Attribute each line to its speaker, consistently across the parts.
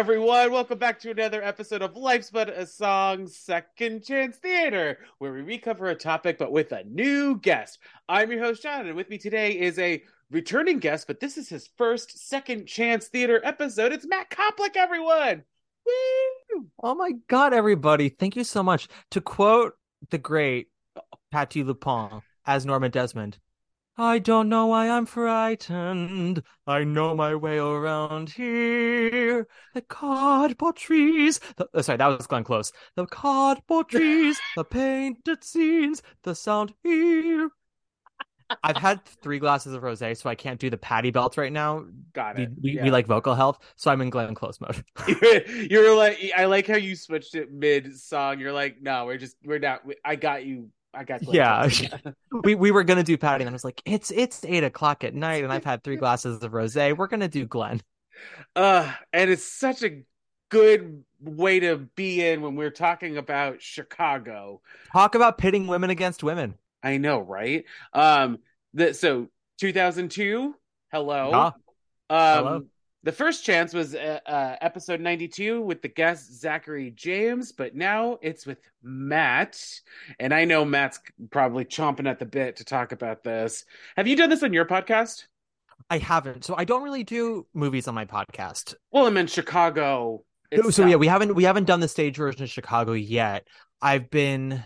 Speaker 1: Everyone. Welcome back to another episode of Life's But a Song Second Chance Theater, where we recover a topic but with a new guest. I'm your host, Jon, and with me today is a returning guest, but this is his first Second Chance Theater episode. It's Matt Koplik, everyone. Woo!
Speaker 2: Oh my god, everybody. Thank you so much. To quote the great Patti LuPone as Norma Desmond, I don't know why I'm frightened. I know my way around here. The cardboard trees. The, oh, sorry, that was Glenn Close. The cardboard trees, the painted scenes, the sound here. I've had three glasses of rosé, so I can't do the Patti belt right now.
Speaker 1: Got
Speaker 2: We,
Speaker 1: it.
Speaker 2: we,
Speaker 1: Yeah.
Speaker 2: we like vocal health, so I'm in Glenn Close mode.
Speaker 1: you're, like I like how you switched it mid song. You're like, no, we're just we're not. we- I got you. I got Glenn
Speaker 2: Yeah. We we were gonna do Patti, and I was like, it's it's eight o'clock at night, and I've had three glasses of rosé. We're gonna do Glenn.
Speaker 1: Uh, and it's such a good way to be in when we're talking about Chicago.
Speaker 2: Talk about pitting women against women.
Speaker 1: I know, right? Um, the so 2002. Hello.
Speaker 2: Ah,
Speaker 1: Um,
Speaker 2: hello.
Speaker 1: The first chance was uh, uh, episode 92 with the guest Zachary James, but now it's with Matt, and I know Matt's probably chomping at the bit to talk about this. Have you done this on your podcast?
Speaker 2: I haven't, so I don't really do movies on my podcast.
Speaker 1: Well, I'm in Chicago.
Speaker 2: So yeah, we haven't we haven't done the stage version of Chicago yet. I've been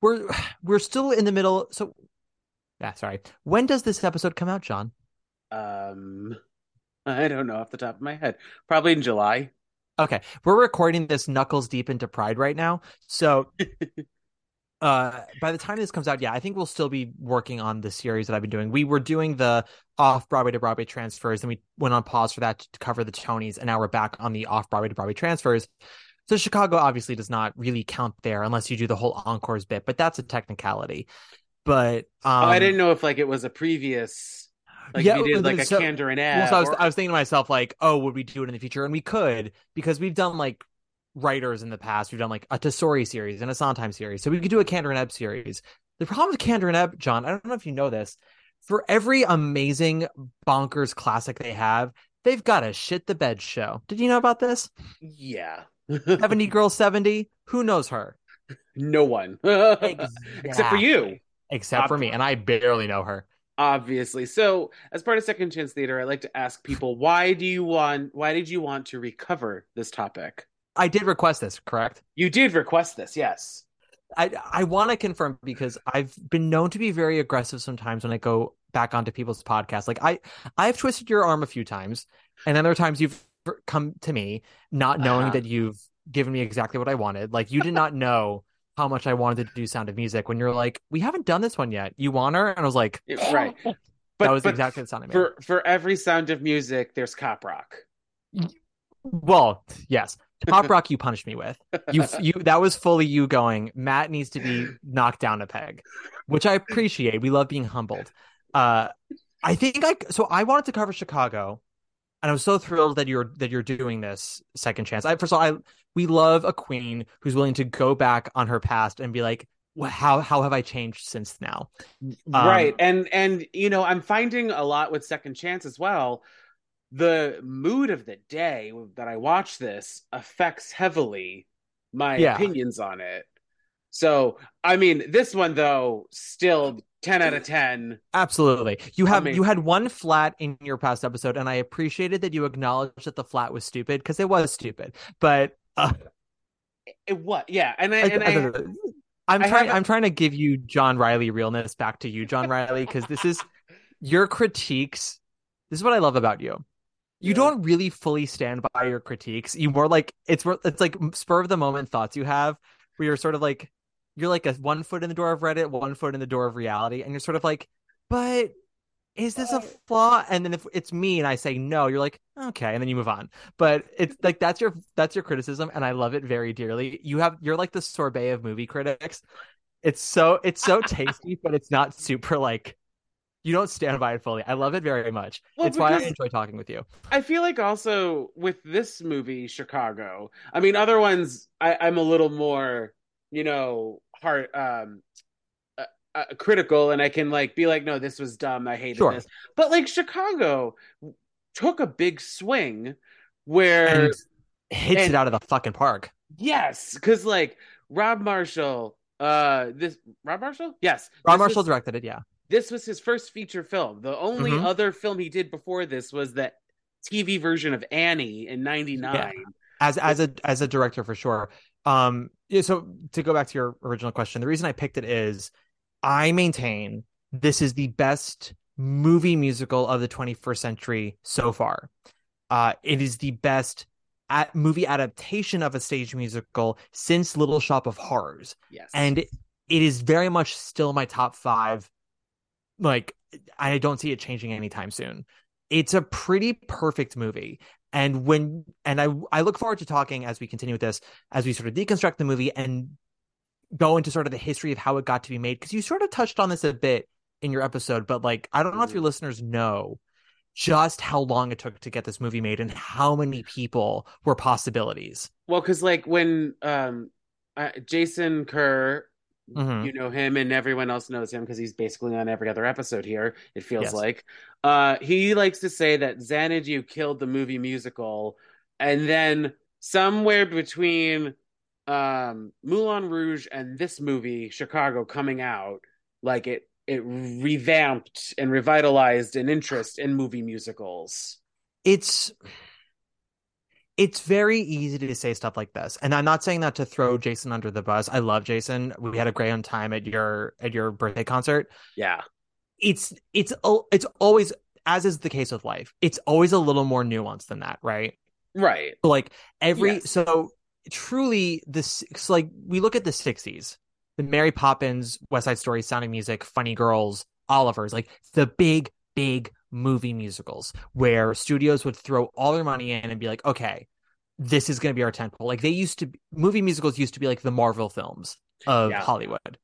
Speaker 2: we're we're still in the middle. So yeah, sorry. When does this episode come out, Jon?
Speaker 1: Um, I don't know off the top of my head. Probably in July.
Speaker 2: Okay, we're recording this knuckles deep into Pride right now. So uh by the time this comes out, yeah, I think we'll still be working on the series that I've been doing. We were doing the off Broadway to Broadway transfers, and we went on pause for that to cover the Tonys, and now we're back on the off Broadway to Broadway transfers. So Chicago obviously does not really count there unless you do the whole encores bit, but that's a technicality. But um,
Speaker 1: oh, I didn't know if like it was a previous, like
Speaker 2: Yeah,
Speaker 1: we did
Speaker 2: well,
Speaker 1: like a
Speaker 2: so-
Speaker 1: Kander and
Speaker 2: Well,
Speaker 1: Ebb.
Speaker 2: so I was,
Speaker 1: or-
Speaker 2: I was thinking to myself, like, oh, would we do it in the future? And we could because we've done like writers in the past. We've done like a Tesori series and a Sondheim series, so we could do a Kander and Ebb series. The problem with Kander and Ebb, Jon, I don't know if you know this. For every amazing bonkers classic they have, they've got a shit the bed show. Did you know about this?
Speaker 1: yeah,
Speaker 2: Seventy Girl Seventy. Who knows her?
Speaker 1: no one except for you,
Speaker 2: Exactly. Except for me, and I barely know her.
Speaker 1: Obviously. So, as part of Second Chance Theater, I like to ask people, why do you want? Why did you want to recover this topic?
Speaker 2: I did request this, correct?
Speaker 1: You did request this, yes.
Speaker 2: I I want to confirm because I've been known to be very aggressive sometimes when I go back onto people's podcasts. Like I I've twisted your arm a few times, and other times you've come to me not knowing
Speaker 1: Uh-huh.
Speaker 2: that you've given me exactly what I wanted. Like you did not know how much I wanted to do Sound of Music when you're like, we haven't done this one yet. You want her? And I was like,
Speaker 1: It- right. But
Speaker 2: that was
Speaker 1: but
Speaker 2: exactly the sound I made.
Speaker 1: for for every sound of music, there's cop rock.
Speaker 2: Well, yes. Pop rock you punished me with. You you that was fully you going, Matt needs to be knocked down a peg, which I appreciate. We love being humbled. Uh I think I so I wanted to cover Chicago and I'm so thrilled that you're that you're doing this second chance. I first of all I we love a queen who's willing to go back on her past and be like, "Wha- how how have I changed since now? Um,
Speaker 1: right and and you know i'm finding a lot with second chance as well the mood of the day that i watch this affects heavily my
Speaker 2: Yeah.
Speaker 1: opinions on it so i mean this one though still 10 out of 10
Speaker 2: Absolutely. You have you had one flat in your past episode, and I appreciated that you acknowledged that the flat was stupid because it was stupid. But uh,
Speaker 1: it what yeah and i, and
Speaker 2: I
Speaker 1: I,
Speaker 2: don't know. I'm
Speaker 1: I
Speaker 2: trying. I'm trying to give you John Riley realness back to you, John Riley, because this is your critiques. This is what I love about you. You
Speaker 1: Yeah.
Speaker 2: don't really fully stand by your critiques. You more like it's it's like spur of the moment thoughts you have, where you're sort of like you're like a one foot in the door of Reddit, one foot in the door of reality, and you're sort of like, but is this a flaw? And then if it's me and I say no, you're like, okay, and then you move on. But it's like that's your that's your criticism, and I love it very dearly. You have you're like the sorbet of movie critics. It's so it's so tasty, but it's not super like You don't stand by it fully. I love it very much.
Speaker 1: Well,
Speaker 2: it's why I enjoy talking with you.
Speaker 1: I feel like also with this movie, Chicago. I mean, other ones, I, I'm a little more, you know, hard, um, uh, uh, critical, and I can like be like, no, this was dumb. I hated
Speaker 2: Sure.
Speaker 1: this. But like Chicago took a big swing where
Speaker 2: And hits
Speaker 1: and-
Speaker 2: it out of the fucking park.
Speaker 1: yes, because like Rob Marshall, uh, this Rob Marshall, yes,
Speaker 2: Rob Marshall
Speaker 1: was-
Speaker 2: directed it, yeah.
Speaker 1: this was his first feature film. The only
Speaker 2: Mhm.
Speaker 1: other film he did before this was the TV version of Annie in '99.
Speaker 2: as as a as a director for sure. Um, yeah. So to go back to your original question, the reason I picked it is I maintain this is the best movie musical of the 21st century so far. Uh, it is the best at movie adaptation of a stage musical since Little Shop of Horrors,
Speaker 1: Yes,
Speaker 2: and it is very much still my top five. Like I don't see it changing anytime soon. It's a pretty perfect movie. And when and I I look forward to talking as we continue with this, as we sort of deconstruct the movie and go into sort of the history of how it got to be made. Because you sort of touched on this a bit in your episode, but like I don't know if your listeners know just how long it took to get this movie made and how many people were possibilities.
Speaker 1: well, because like when um, uh, Jason Kerr,
Speaker 2: Mhm.
Speaker 1: you know him, and everyone else knows him because he's basically on every other episode here. It feels
Speaker 2: Yes.
Speaker 1: like uh, he likes to say that Xanadu killed the movie musical, and then somewhere between um, Moulin Rouge and this movie, Chicago, coming out, like it it revamped and revitalized an interest in movie musicals.
Speaker 2: it's it's very easy to say stuff like this. And i'm not saying that to throw jason under the bus. I love jason. We had a great time at your at your birthday concert.
Speaker 1: Yeah,
Speaker 2: it's it's it's always as is the case with life it's always a little more nuanced than that right?
Speaker 1: Right.
Speaker 2: Like every
Speaker 1: Yes.
Speaker 2: so truly this so like we look at the 60s the mary poppins west side story sound of music funny girls oliver's like the big big movie musicals where studios would throw all their money in and be like okay this is going to be our temple like they used to be, movie musicals used to be like the marvel films of
Speaker 1: Yeah.
Speaker 2: hollywood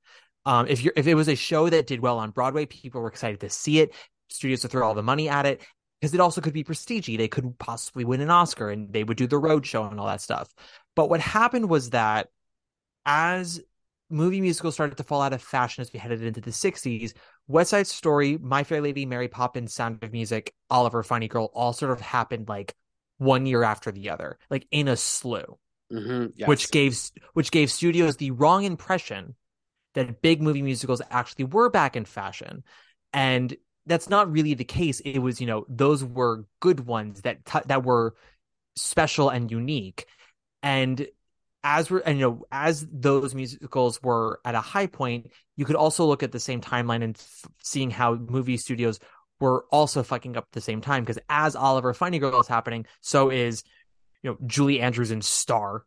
Speaker 2: um if you're if it was a show that did well on broadway people were excited to see it studios would throw all the money at it because it also could be prestige. They could possibly win an Oscar and they would do the road show and all that stuff. But what happened was that as movie musicals started to fall out of fashion as we headed into the 60s, West Side Story, My Fair Lady, Mary Poppins, Sound of Music, Oliver, Funny Girl all sort of happened like one year after the other, like in a slew.
Speaker 1: Hmm
Speaker 2: which gave which gave studios the wrong impression that big movie musicals actually were back in fashion. And that's not really the case. It was you know those were good ones that t- that were special and unique. And as we're and you know as those musicals were at a high point you could also look at the same timeline and f- seeing how movie studios were also fucking up at the same time because as Oliver Funny Girl is happening so is you know Julie Andrews in Star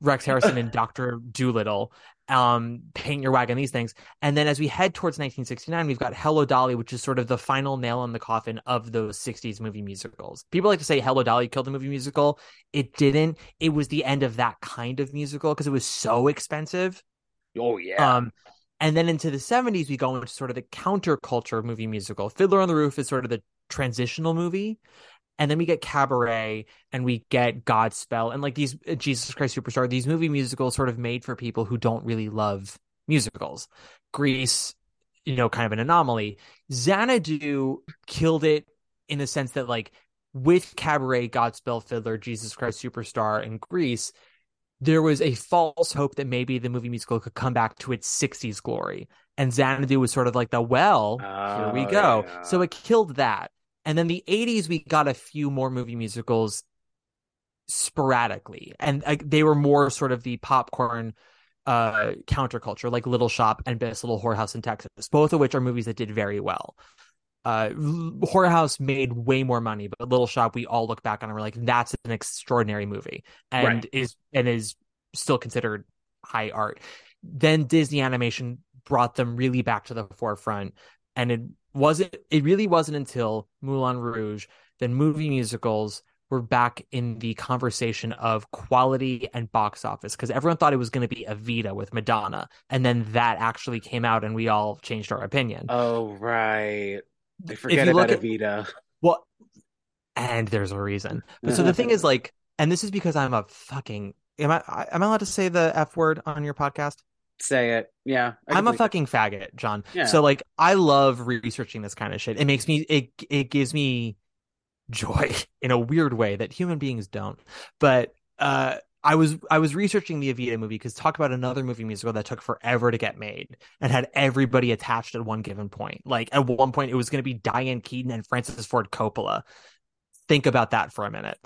Speaker 2: Rex Harrison and Doctor Dolittle, um, Paint Your Wagon, these things. And then as we head towards 1969, we've got Hello Dolly, which is sort of the final nail in the coffin of those 60s movie musicals. People like to say Hello Dolly killed the movie musical. It didn't. It was the end of that kind of musical because it was so expensive.
Speaker 1: Oh yeah.
Speaker 2: Um, and then into the 70s, we go into sort of the counterculture movie musical. Fiddler on the Roof is sort of the transitional movie. And then we get Cabaret and we get Godspell and like these uh, Jesus Christ Superstar, these movie musicals sort of made for people who don't really love musicals. Grease, you know, kind of an anomaly. Xanadu killed it in the sense that like with Cabaret, Godspell, Fiddler, Jesus Christ Superstar, and Grease, there was a false hope that maybe the movie musical could come back to its 60s glory. And Xanadu was sort of like the, well, here we
Speaker 1: Oh,
Speaker 2: go.
Speaker 1: yeah.
Speaker 2: So it killed that. And then the 80s, we got a few more movie musicals sporadically. And uh, they were more sort of the popcorn uh counterculture like Little Shop and Best Little Whorehouse in Texas, both of which are movies that did very well. Uh Whorehouse made way more money, but Little Shop we all look back on and we're like, that's an extraordinary movie and
Speaker 1: Right.
Speaker 2: is and is still considered high art. Then Disney animation brought them really back to the forefront. And it wasn't it really wasn't until Moulin Rouge that movie musicals were back in the conversation of quality and box office because everyone thought it was going to be Evita with Madonna, and then that actually came out, and we all changed our opinion.
Speaker 1: oh right.
Speaker 2: If
Speaker 1: forget about
Speaker 2: at
Speaker 1: Evita.
Speaker 2: well, and there's a reason. But so the thing is, like, and this is because I'm a fucking. Am I? I- Am I allowed to say the f word on your podcast?
Speaker 1: Say it. Yeah.
Speaker 2: I'm a
Speaker 1: believe it.
Speaker 2: fucking faggot, Jon.
Speaker 1: Yeah.
Speaker 2: So like I love researching this kind of shit. It makes me it it gives me joy in a weird way that human beings don't. But uh I was I was researching the Evita movie because talk about another movie musical that took forever to get made and had everybody attached at one given point. Like at one point it was going to be Diane Keaton and Francis Ford Coppola. Think about that for a minute.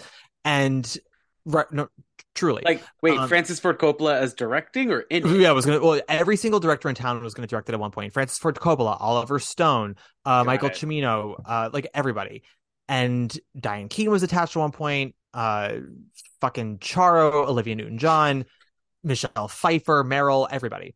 Speaker 2: And right no truly.
Speaker 1: Like, wait,
Speaker 2: Um,
Speaker 1: Francis Ford Coppola as directing or in?
Speaker 2: Yeah, it was gonna. Well, every single director in town was gonna direct it at one point. Francis Ford Coppola, Oliver Stone, uh, Michael
Speaker 1: it.
Speaker 2: Cimino, uh, like everybody. And Diane Keaton was attached at one point. Uh, fucking Charo, Olivia Newton-John, Michelle Pfeiffer, Meryl, everybody.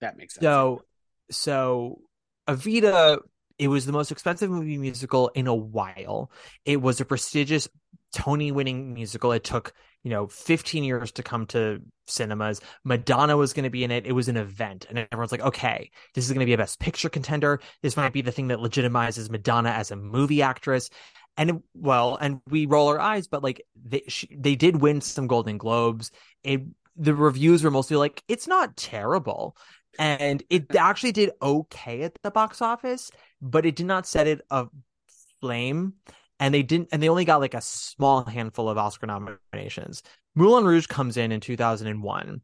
Speaker 1: That makes sense.
Speaker 2: So, so Evita, it was the most expensive movie musical in a while. It was a prestigious Tony-winning musical. It took you know 15 years to come to cinemas. Madonna was going to be in it. It was an event, and everyone's like, okay, this is going to be a Best Picture contender. This might be the thing that legitimizes Madonna as a movie actress. And well, and we roll our eyes, but like they she, they did win some Golden Globes. It the reviews were mostly like it's not terrible and it actually did okay at the box office but it did not set it aflame and they didn't and they only got like a small handful of oscar nominations. Moulin rouge comes in in 2001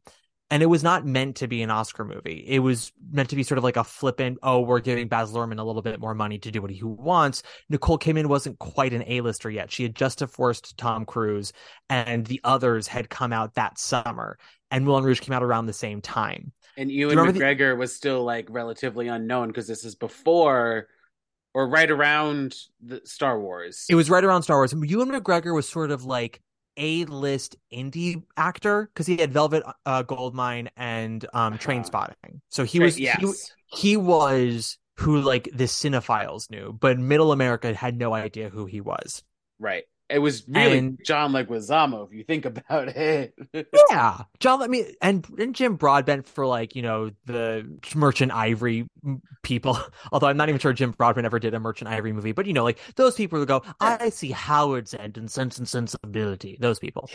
Speaker 2: and it was not meant to be an oscar movie. It was meant to be sort of like a flippant oh we're giving baz luhrmann a little bit more money to do what he wants. Nicole kidman wasn't quite an a-lister yet. She had just divorced tom cruise and the others had come out that summer and moulin rouge came out around the same time.
Speaker 1: And Ewan
Speaker 2: remember the-
Speaker 1: McGregor was still like relatively unknown because this is before or right around the Star Wars.
Speaker 2: It was right around Star Wars. Ewan McGregor was sort of like a list indie actor because he had Velvet uh, Goldmine and um, Train
Speaker 1: Uh-huh.
Speaker 2: Spotting. So he was
Speaker 1: yes.
Speaker 2: he, he was who like the cinephiles knew, but Middle America had no idea who he was.
Speaker 1: right. It was really
Speaker 2: And-
Speaker 1: John Leguizamo if you think about it.
Speaker 2: Yeah, John. Let me and, and Jim Broadbent for like you know the Merchant Ivory people. Although I'm not even sure Jim Broadbent ever did a Merchant Ivory movie, but you know, like those people who go, I see Howard's End and Sense and Sensibility. Those people.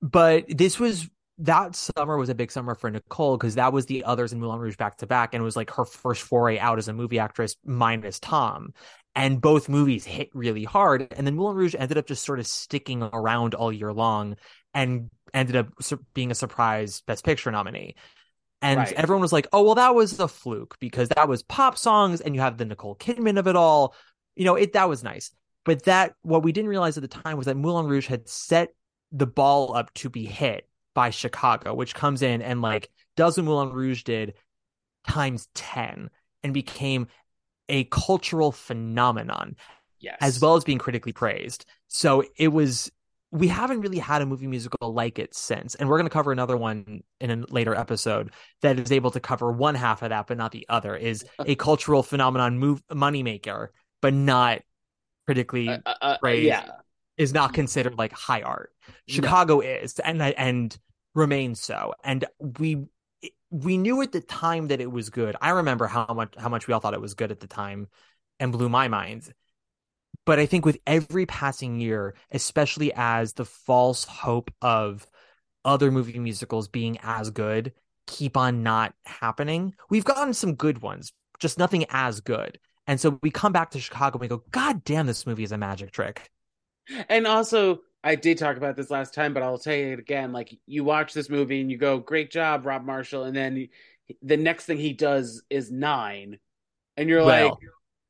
Speaker 2: But this was that summer was a big summer for Nicole because that was the others in Moulin Rouge back to back, and it was like her first foray out as a movie actress minus Tom. And both movies hit really hard, and then Moulin Rouge ended up just sort of sticking around all year long, and ended up being a surprise Best Picture nominee. And
Speaker 1: Right.
Speaker 2: everyone was like, "Oh, well, that was a fluke because that was pop songs, and you have the Nicole Kidman of it all." You know, it that was nice, but that what we didn't realize at the time was that Moulin Rouge had set the ball up to be hit by Chicago, which comes in and like does what Moulin Rouge did times 10 and became a cultural phenomenon
Speaker 1: yes.
Speaker 2: as well as being critically praised. So it was we haven't really had a movie musical like it since. And we're going to cover another one in a later episode that is able to cover one half of that but not the other is a cultural phenomenon move moneymaker but not critically
Speaker 1: Uh, uh, uh,
Speaker 2: praised
Speaker 1: yeah.
Speaker 2: is not considered like high art. Chicago is, and and remains so. And we we knew at the time that it was good. I remember how much how much we all thought it was good at the time, and blew my mind. But I think with every passing year, especially as the false hope of other movie musicals being as good keep on not happening, we've gotten some good ones, just nothing as good. And so we come back to Chicago and we go, God damn, this movie is a magic trick.
Speaker 1: And also, I did talk about this last time, but I'll tell you it again. Like, you watch this movie and you go, "Great job, Rob Marshall," and then the next thing he does is nine, and you're
Speaker 2: Well,
Speaker 1: like,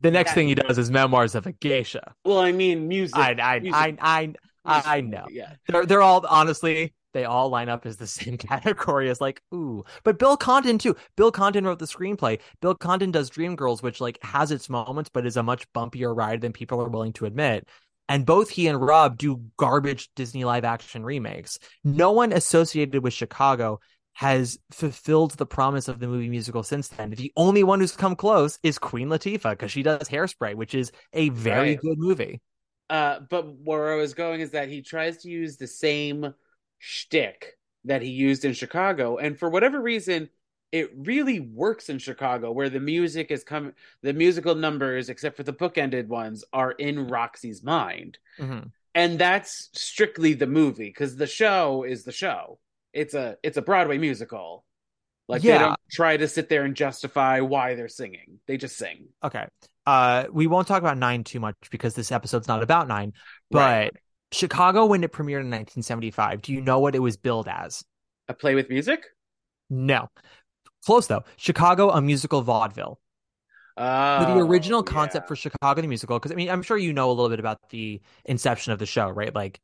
Speaker 2: The next thing he does is Memoirs of a Geisha.
Speaker 1: "Well, I mean, music."
Speaker 2: I I
Speaker 1: music-
Speaker 2: I I I, I know.
Speaker 1: Yeah,
Speaker 2: They're they're all honestly they all line up as the same category as like ooh. But Bill Condon too. Bill Condon wrote the screenplay. Bill Condon does Dreamgirls, which like has its moments, but is a much bumpier ride than people are willing to admit. And both he and Rob do garbage Disney live action remakes. No one associated with Chicago has fulfilled the promise of the movie musical since then. The only one who's come close is Queen Latifah because she does Hairspray, which is a very
Speaker 1: Right.
Speaker 2: good movie.
Speaker 1: Uh, but where I was going is that he tries to use the same shtick that he used in Chicago, and for whatever reason, it really works in Chicago where the music is coming the musical numbers except for the bookended ones are in Roxy's mind.
Speaker 2: Mhm.
Speaker 1: And that's strictly the movie cuz the show is the show. It's a it's a Broadway musical. Like they don't try to sit there and justify why they're singing. They just sing.
Speaker 2: Okay. Uh, we won't talk about Nine too much because this episode's not about Nine. But
Speaker 1: Right.
Speaker 2: Chicago, when it premiered in 1975, do you know what it was billed as?
Speaker 1: A play with music?
Speaker 2: No. Close though. Chicago, a musical vaudeville.
Speaker 1: Uh,
Speaker 2: So the original concept for Chicago the musical, because I mean, I'm sure you know a little bit about the inception of the show, right? Like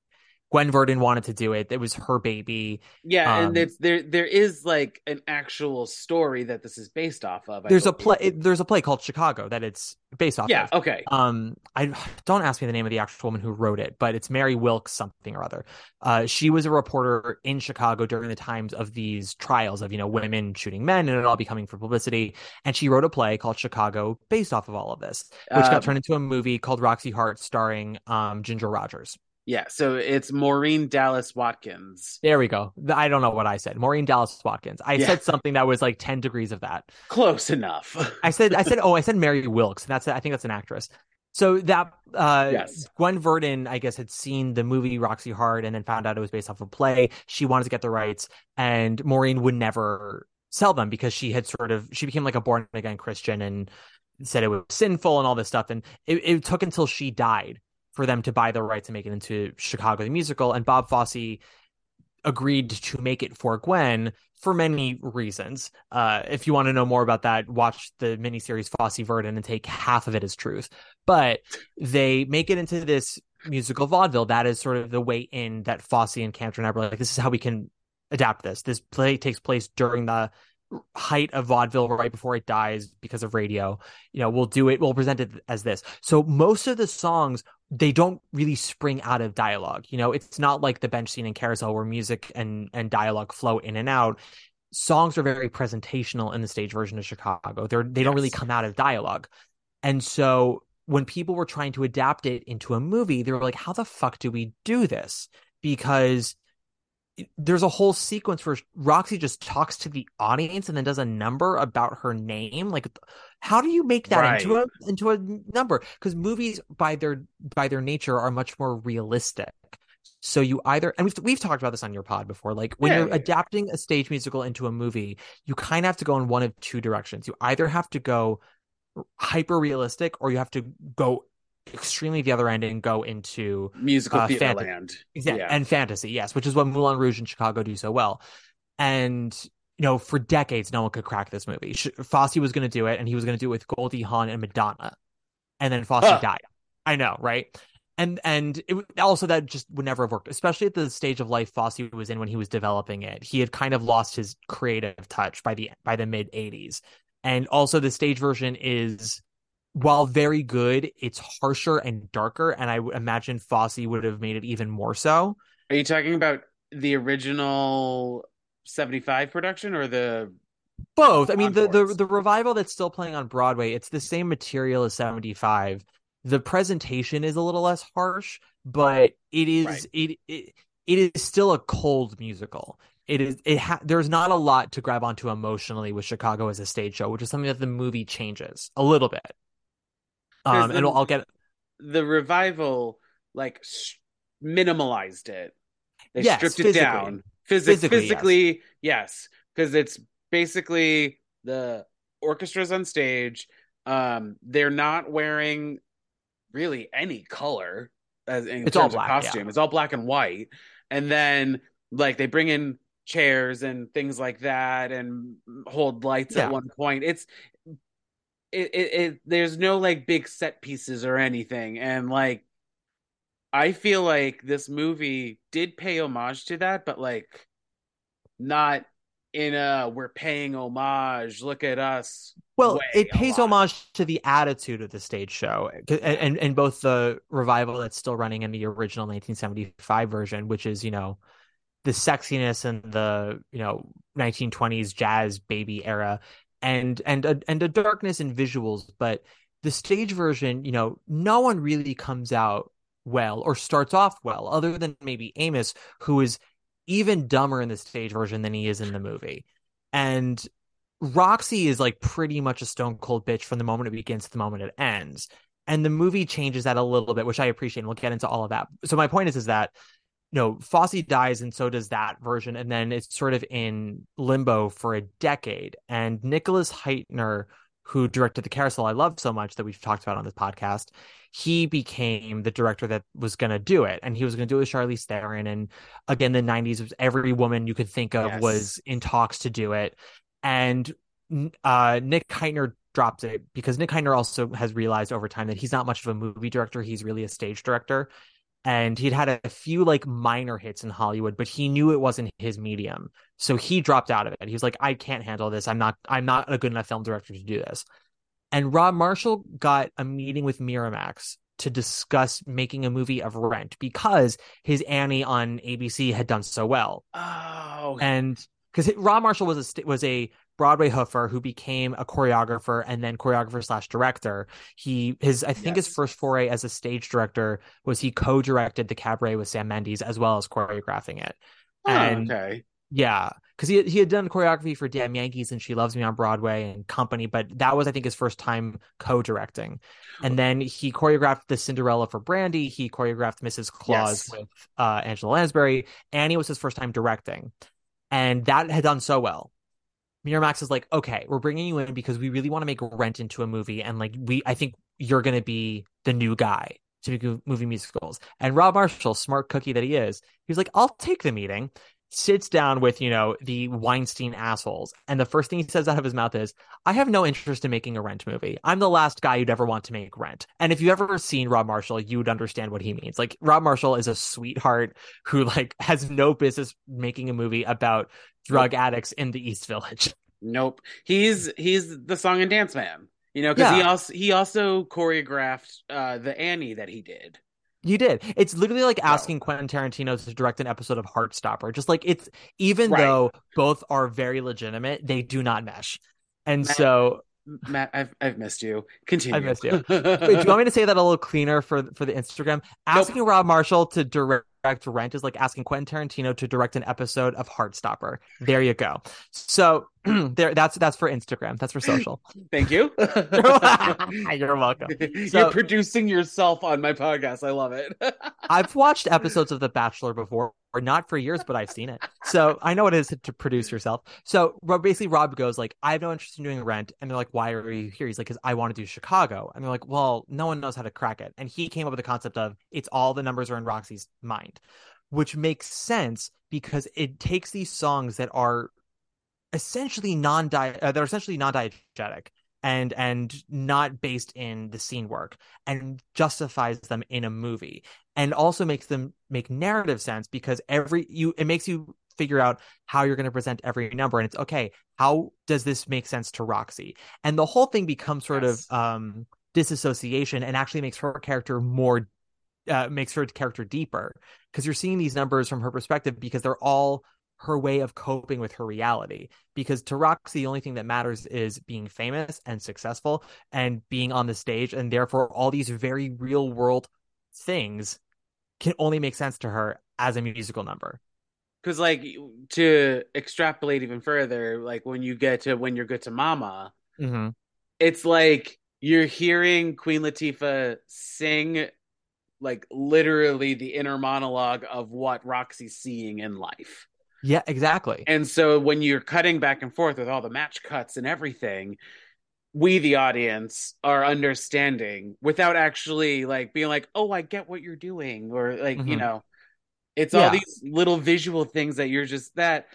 Speaker 2: Gwen Verdon wanted to do it. It was her baby.
Speaker 1: Yeah,
Speaker 2: Um,
Speaker 1: and it's there. There is like an actual story that this is based off of. I
Speaker 2: There's a play. There's a play called Chicago that it's based off
Speaker 1: Yeah.
Speaker 2: of.
Speaker 1: Okay.
Speaker 2: Um, I don't ask me the name of the actual woman who wrote it, but it's Mary Wilkes something or other. Uh, she was a reporter in Chicago during the times of these trials of you know women shooting men and it all becoming for publicity. And she wrote a play called Chicago based off of all of this, which
Speaker 1: Um,
Speaker 2: got turned into a movie called Roxy Hart, starring um Ginger Rogers.
Speaker 1: Yeah. So it's Maurine Dallas Watkins.
Speaker 2: There we go. I don't know what I said. Maurine Dallas Watkins. I
Speaker 1: Yeah.
Speaker 2: said something that was like ten degrees of that.
Speaker 1: Close enough.
Speaker 2: I said I said oh I said Mary Wilkes. And that's I think that's an actress. So that uh
Speaker 1: Yes.
Speaker 2: Gwen Verdon I guess had seen the movie Roxy Hart and then found out it was based off a play. She wanted to get the rights and Maurine would never sell them because she had sort of she became like a born again Christian and said it was sinful and all this stuff and it, it took until she died for them to buy the rights and make it into Chicago the musical and Bob Fosse agreed to make it for Gwen for many reasons. Uh, if you want to know more about that, watch the miniseries Fosse Verdon and take half of it as truth. But they make it into this musical vaudeville. That is sort of the way in that Fosse and Kander and I like, this is how we can adapt this. This play takes place during the height of vaudeville right before it dies because of radio. You know we'll do it we'll present it as this. So most of the songs they don't really spring out of dialogue. You know it's not like the bench scene in carousel where music and and dialogue flow in and out. Songs are very presentational in the stage version of chicago. They're they don't really come out of dialogue. And so when people were trying to adapt it into a movie they were like how the fuck do we do this? Because there's a whole sequence where Roxy just talks to the audience and then does a number about her name. Like, how do you make that into a into a number? Because movies, by their by their nature, are much more realistic. So you either and we've we've talked about this on your pod before. Like when
Speaker 1: Yeah,
Speaker 2: you're
Speaker 1: yeah.
Speaker 2: adapting a stage musical into a movie, you kind of have to go in one of two directions. You either have to go hyper realistic, or you have to go extremely the other end and go into
Speaker 1: Musical
Speaker 2: Uh,
Speaker 1: theater
Speaker 2: fanta-
Speaker 1: land.
Speaker 2: yeah,
Speaker 1: Yeah.
Speaker 2: and fantasy, yes, which is what Moulin Rouge and Chicago do so well. And you know, for decades, no one could crack this movie. Sh- Fosse was going to do it, and he was going to do it with Goldie Hawn and Madonna, and then Fosse
Speaker 1: Huh.
Speaker 2: died. I know, right? And and it also that just would never have worked, especially at the stage of life Fosse was in when he was developing it. He had kind of lost his creative touch by the by the mid '80s, and also the stage version is while very good, it's harsher and darker, and I imagine Fosse would have made it even more so.
Speaker 1: Are you talking about the original 75 production or the
Speaker 2: Both. I mean, the, the the revival that's still playing on Broadway, it's the same material as 75. The presentation is a little less harsh, but it is
Speaker 1: Right.
Speaker 2: it, it it is still a cold musical. It is it ha- there's not a lot to grab onto emotionally with Chicago as a stage show, which is something that the movie changes a little bit. Um,
Speaker 1: the-
Speaker 2: and I'll get
Speaker 1: the revival like s- minimalized it. They
Speaker 2: Yes,
Speaker 1: stripped it down. Physi-
Speaker 2: Physically,
Speaker 1: physically,
Speaker 2: yes.
Speaker 1: yes, because it's basically the orchestra's on stage. Um, they're not wearing really any color as in
Speaker 2: It's all black,
Speaker 1: of
Speaker 2: yeah.
Speaker 1: costume. It's all black and white, and then like they bring in chairs and things like that and hold lights
Speaker 2: Yeah.
Speaker 1: at one point. It's it, it, it there's no like big set pieces or anything and like i feel like this movie did pay homage to that but like not in a we're paying homage look at us
Speaker 2: Well, it pays
Speaker 1: lot.
Speaker 2: homage to the attitude of the stage show, and, and and both the revival that's still running and the original 1975 version, which is you know the sexiness and the you know 1920s jazz baby era, and and a, and a darkness in visuals. But the stage version, you know, no one really comes out well or starts off well, other than maybe Amos, who is even dumber in the stage version than he is in the movie, and Roxy is like pretty much a stone cold bitch from the moment it begins to the moment it ends. And the movie changes that a little bit, which I appreciate. And we'll get into all of that. So my point is, is that you know, Fosse dies, and so does that version, and then it's sort of in limbo for a decade. And Nicholas Hytner, who directed the Carousel I love so much that we've talked about on this podcast, he became the director that was going to do it, and he was going to do it with Charlize Theron. And again, the '90s was every woman you could think of
Speaker 1: Yes.
Speaker 2: was in talks to do it, and uh, Nick Hytner dropped it because Nick Hytner also has realized over time that he's not much of a movie director; he's really a stage director and he'd had a few like minor hits in Hollywood, but he knew it wasn't his medium. So he dropped out of it. He was like, I can't handle this. I'm not I'm not a good enough film director to do this. And Rob Marshall got a meeting with Miramax to discuss making a movie of Rent because his Annie on ABC had done so well.
Speaker 1: Oh,
Speaker 2: And because Rob Marshall was a was a Broadway hoofer who became a choreographer and then choreographer slash director. He his I think his first foray as a stage director was he co-directed the cabaret with Sam Mendes as well as choreographing it.
Speaker 1: oh,
Speaker 2: and-
Speaker 1: okay.
Speaker 2: Yeah, because he he had done choreography for Damn Yankees and She Loves Me on Broadway and Company, but that was I think his first time co-directing. And then he choreographed the Cinderella for Brandy. He choreographed Mrs. Claus
Speaker 1: Yes.
Speaker 2: with uh, Angela Lansbury. Annie was his first time directing, and that had done so well. Miramax is like, okay, we're bringing you in because we really want to make Rent into a movie, and like we, I think you're going to be the new guy to movie musicals. And Rob Marshall, smart cookie that he is, he's like, I'll take the meeting. Sits down with you know the Weinstein assholes, and the first thing he says out of his mouth is, "I have no interest in making a Rent movie. I'm the last guy you'd ever want to make Rent." And if you ever seen Rob Marshall, you would understand what he means. Like Rob Marshall is a sweetheart who like has no business making a movie about drug addicts in the East Village.
Speaker 1: Nope. He's he's the song and dance man. You know, because he also he also choreographed uh the Annie that he did.
Speaker 2: You did. It's literally like
Speaker 1: No.
Speaker 2: asking Quentin Tarantino to direct an episode of Heartstopper. Just like it's even
Speaker 1: Right.
Speaker 2: though both are very legitimate, they do not mesh. And
Speaker 1: Matt-
Speaker 2: so
Speaker 1: Matt, I've I've missed you. Continue.
Speaker 2: I've missed you. Wait, do you want me to say that a little cleaner for for the Instagram? Asking Rob Marshall to direct Rent is like asking Quentin Tarantino to direct an episode of Heartstopper. There you go. So there, that's that's for Instagram. That's for social.
Speaker 1: Thank you.
Speaker 2: You're welcome.
Speaker 1: You're producing yourself on my podcast. I love it.
Speaker 2: I've watched episodes of The Bachelor before, or not for years, but I've seen it. So I know what it is to produce yourself. So basically, Rob goes like, "I have no interest in doing Rent," and they're like, "Why are you here?" He's like, "Because I want to do Chicago," and they're like, "Well, no one knows how to crack it." And he came up with the concept of it's all the numbers are in Roxy's mind, which makes sense because it takes these songs that are essentially non uh, they're essentially non-diegetic and and not based in the scene work and justifies them in a movie and also makes them make narrative sense because every you it makes you figure out how you're going to present every number and it's okay how does this make sense to Roxy and the whole thing becomes sort
Speaker 1: Yes.
Speaker 2: of um disassociation and actually makes her character more uh, makes her character deeper because you're seeing these numbers from her perspective because they're all her way of coping with her reality. Because to Roxy, the only thing that matters is being famous and successful and being on the stage. And therefore, all these very real world things can only make sense to her as a musical number.
Speaker 1: Because like to extrapolate even further, like when you get to when you're good to Mama,
Speaker 2: Mm-hmm.
Speaker 1: it's like you're hearing Queen Latifah sing like literally the inner monologue of what Roxy's seeing in life.
Speaker 2: Yeah, exactly.
Speaker 1: And so when you're cutting back and forth with all the match cuts and everything, we the audience are understanding without actually like being like, "Oh, I get what you're doing," or like, you
Speaker 2: Mhm.
Speaker 1: know, it's
Speaker 2: Yeah.
Speaker 1: all these little visual things that you're just that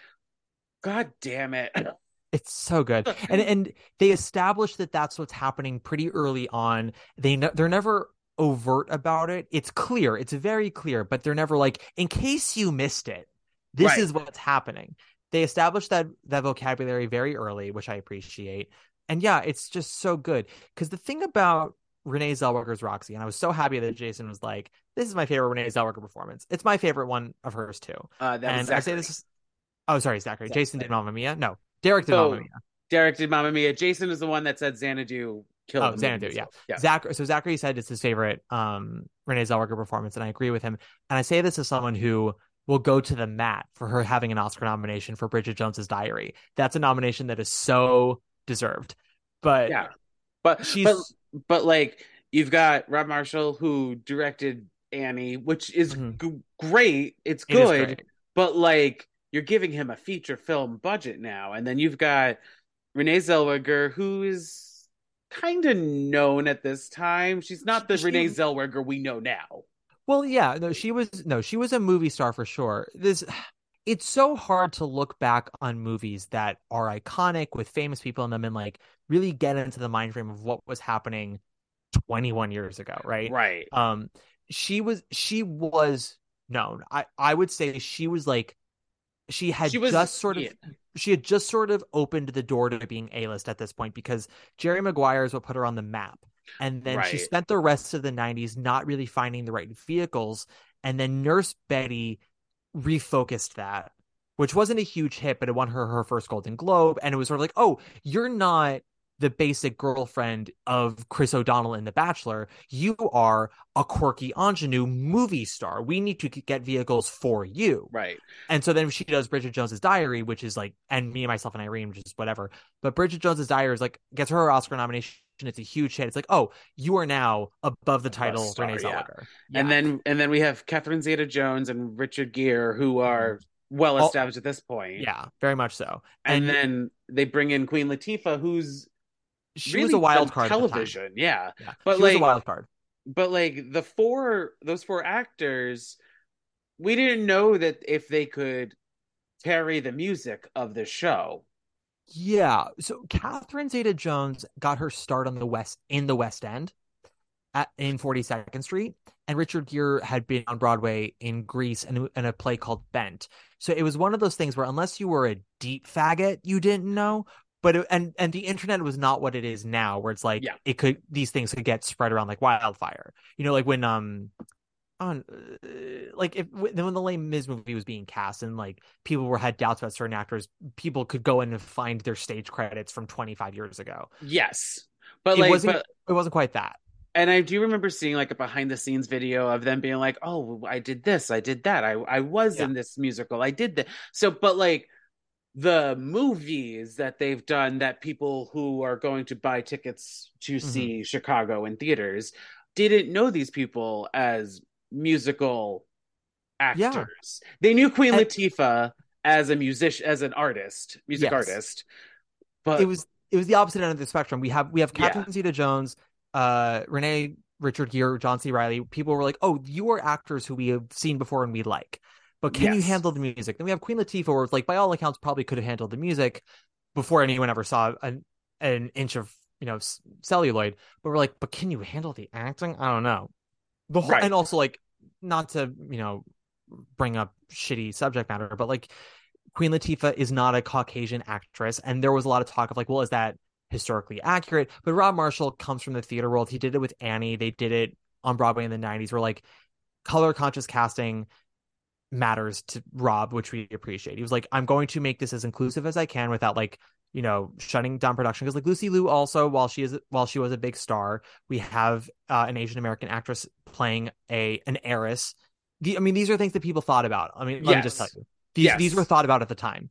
Speaker 1: god damn it.
Speaker 2: It's so good, and and they establish that that's what's happening pretty early on. They ne- they're never overt about it. It's clear, it's very clear, but they're never like, in case you missed it, this
Speaker 1: Right.
Speaker 2: is what's happening. They establish that that vocabulary very early, which I appreciate, and yeah, it's just so good. Because the thing about Renee Zellweger's Roxy, and I was so happy that Jason was like, "This is my favorite Renee Zellweger performance." It's my favorite one of hers too.
Speaker 1: Uh
Speaker 2: and I say this is, oh, sorry, Zachary.
Speaker 1: Zach-
Speaker 2: Jason did Mamma Mia. No, Derek did
Speaker 1: Oh,
Speaker 2: Mamma Mia.
Speaker 1: Derek did Mamma Mia. Jason is the one that said Xanadu killed
Speaker 2: Oh, Xanadu, yeah.
Speaker 1: so, yeah.
Speaker 2: Zach, so Zachary said it's his favorite um, Renee Zellweger performance, and I agree with him. And I say this as someone who will go to the mat for her having an Oscar nomination for Bridget Jones's Diary. That's a nomination that is so deserved. But
Speaker 1: yeah, but
Speaker 2: she's
Speaker 1: but but like you've got Rob Marshall who directed Annie, which is
Speaker 2: Mhm.
Speaker 1: g- great. It's
Speaker 2: it
Speaker 1: good,
Speaker 2: great.
Speaker 1: but like you're giving him a feature film budget now, and then you've got Renee Zellweger, who is kind of known at this time. She's not the
Speaker 2: She-
Speaker 1: Renee Zellweger we know now.
Speaker 2: Well, yeah, no, she was no, she was a movie star for sure. This it's so hard to look back on movies that are iconic with famous people in them and like really get into the mind frame of what was happening 21 years ago, right?
Speaker 1: Right.
Speaker 2: Um she was she was known. I I would say she was like she had
Speaker 1: She was
Speaker 2: just sort of
Speaker 1: yeah.
Speaker 2: she had just sort of opened the door to being A-list at this point because Jerry Maguire is what put her on the map. And then she spent the rest of the 90s not really finding the right vehicles. And then Nurse Betty refocused that, which wasn't a huge hit, but it won her her first Golden Globe. And it was sort of like, oh, you're not the basic girlfriend of Chris O'Donnell in The Bachelor. You are a quirky ingenue movie star. We need to get vehicles for you.
Speaker 1: Right.
Speaker 2: And so then she does Bridget Jones's Diary, which is like, and me and myself and Irene, which is whatever. But Bridget Jones's Diary is like gets her her Oscar nomination. It's a huge hit. It's like, oh, you are now above the title
Speaker 1: star,
Speaker 2: Renee
Speaker 1: yeah.
Speaker 2: Zellweger.
Speaker 1: And then and then we have Catherine Zeta Jones and Richard Gere, who mm-hmm. are well
Speaker 2: Oh,
Speaker 1: established at this point.
Speaker 2: yeah, very much so.
Speaker 1: And,
Speaker 2: And,
Speaker 1: then they bring in Queen Latifah, who's
Speaker 2: she
Speaker 1: really
Speaker 2: was a wild card. at the time.
Speaker 1: television. Yeah.
Speaker 2: Yeah,
Speaker 1: But,
Speaker 2: she was a wild card.
Speaker 1: But like the four those four actors, we didn't know that if they could carry the music of the show.
Speaker 2: Yeah. So Catherine Zeta Jones got her start on the West in the West End at, in 42nd Street, and Richard Gere had been on Broadway in Grease and in a play called Bent. So it was one of those things where unless you were a deep faggot, you didn't know. But it, and and the internet was not what it is now, where it's like
Speaker 1: Yeah.
Speaker 2: it could these things could get spread around like wildfire. You know, like when um on uh, like if when the Les Mis movie was being cast and like people were had doubts about certain actors, people could go in and find their stage credits from 25 years ago.
Speaker 1: Yes. But
Speaker 2: it
Speaker 1: like
Speaker 2: wasn't
Speaker 1: but
Speaker 2: it wasn't quite that.
Speaker 1: and I do remember seeing like a behind the scenes video of them being like, "Oh, I did this, I did that, I I was
Speaker 2: Yeah.
Speaker 1: in this musical, I did that." So, but like the movies that they've done that people who are going to buy tickets to
Speaker 2: Mm-hmm.
Speaker 1: see Chicago in theaters didn't know these people as musical actors. They knew Queen
Speaker 2: And-
Speaker 1: Latifah as a musician, as an artist, music
Speaker 2: Yes.
Speaker 1: artist. But
Speaker 2: it was it was the opposite end of the spectrum. We have we have
Speaker 1: Yeah.
Speaker 2: Catherine Zeta Jones, uh, Renee Richard Gere, John C. Reilly. People were like, "Oh, you are actors who we have seen before and we like, but can you handle the music?" Then we have Queen Latifah, where it's like, by all accounts, probably could have handled the music before anyone ever saw an an inch of you know celluloid. But we're like, but can you handle the acting? I don't know. The whole
Speaker 1: Right.
Speaker 2: and also like not to you know bring up shitty subject matter, but like Queen Latifah is not a Caucasian actress, and there was a lot of talk of like, well, is that historically accurate? But Rob Marshall comes from the theater world. He did it with Annie. They did it on Broadway in the '90s. Where like color conscious casting matters to Rob, which we appreciate. He was like, I'm going to make this as inclusive as I can without like you know shutting down production because like Lucy Liu also while she is while she was a big star, we have uh, an Asian American actress playing a an heiress. The, I mean, these are things that people thought about. I mean, let me just tell you, these
Speaker 1: Yes.
Speaker 2: these were thought about at the time,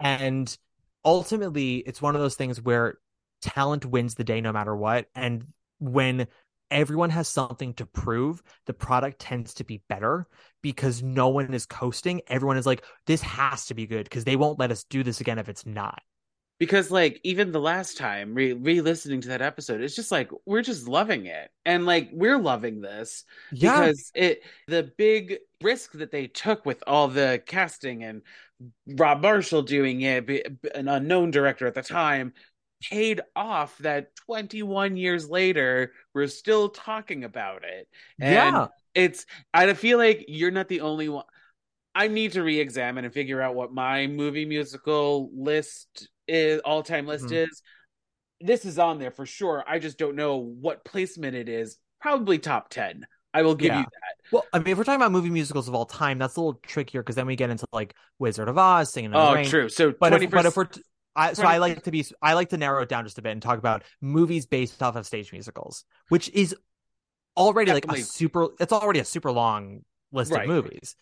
Speaker 2: and ultimately, it's one of those things where talent wins the day no matter what, and when everyone has something to prove, the product tends to be better because no one is coasting. Everyone is like, this has to be good because they won't let us do this again if it's not.
Speaker 1: Because like even the last time re- re-listening to that episode it's just like we're just loving it and like we're loving this
Speaker 2: Yeah.
Speaker 1: because it the big risk that they took with all the casting and rob marshall doing it an unknown director at the time paid off that 21 years later we're still talking about it and
Speaker 2: Yeah.
Speaker 1: it's i feel like you're not the only one i need to re-examine and figure out what my movie musical list is all-time list
Speaker 2: Mhm.
Speaker 1: is this is on there for sure i just don't know what placement it is probably top 10 i will give
Speaker 2: Yeah.
Speaker 1: you that
Speaker 2: Well, I mean, if we're talking about movie musicals of all time, that's a little trickier because then we get into like Wizard of Oz, Singing in the
Speaker 1: oh
Speaker 2: Rain.
Speaker 1: true so
Speaker 2: But
Speaker 1: 20
Speaker 2: if, but if we're, t- I, so I like to be, I like to narrow it down just a bit and talk about movies based off of stage musicals, which is already like a super. It's already a super long list
Speaker 1: Right.
Speaker 2: of movies.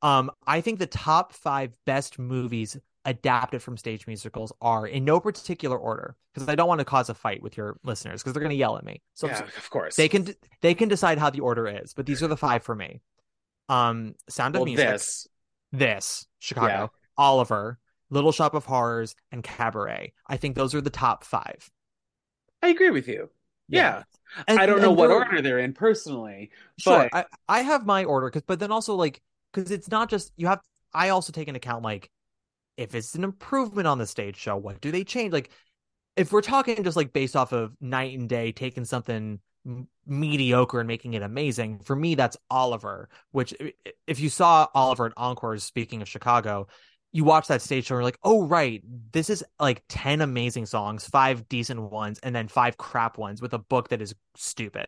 Speaker 2: Um, I think the top five best movies adapted from stage musicals are in no particular order because I don't want to cause a fight with your listeners because they're going to yell at me. So
Speaker 1: yeah, of course.
Speaker 2: they can they can decide how the order is, but these are the five for me. Um, Sound of
Speaker 1: well,
Speaker 2: Music,
Speaker 1: this.
Speaker 2: this Chicago,
Speaker 1: Yeah.
Speaker 2: Oliver, Little Shop of Horrors, and Cabaret. I think those are the top five.
Speaker 1: I agree with you. Yeah.
Speaker 2: And-
Speaker 1: I don't know what order they're in personally.
Speaker 2: Sure,
Speaker 1: But
Speaker 2: I, I have my order because, but then also like because it's not just you have. I also take into account like if it's an improvement on the stage show, what do they change? Like if we're talking just like based off of night and day, taking something mediocre and making it amazing. For me, that's Oliver. Which if you saw Oliver at Encores, speaking of Chicago. You watch that stage show and you're like, oh, right, this is like 10 amazing songs, five decent ones, and then five crap ones with a book that is stupid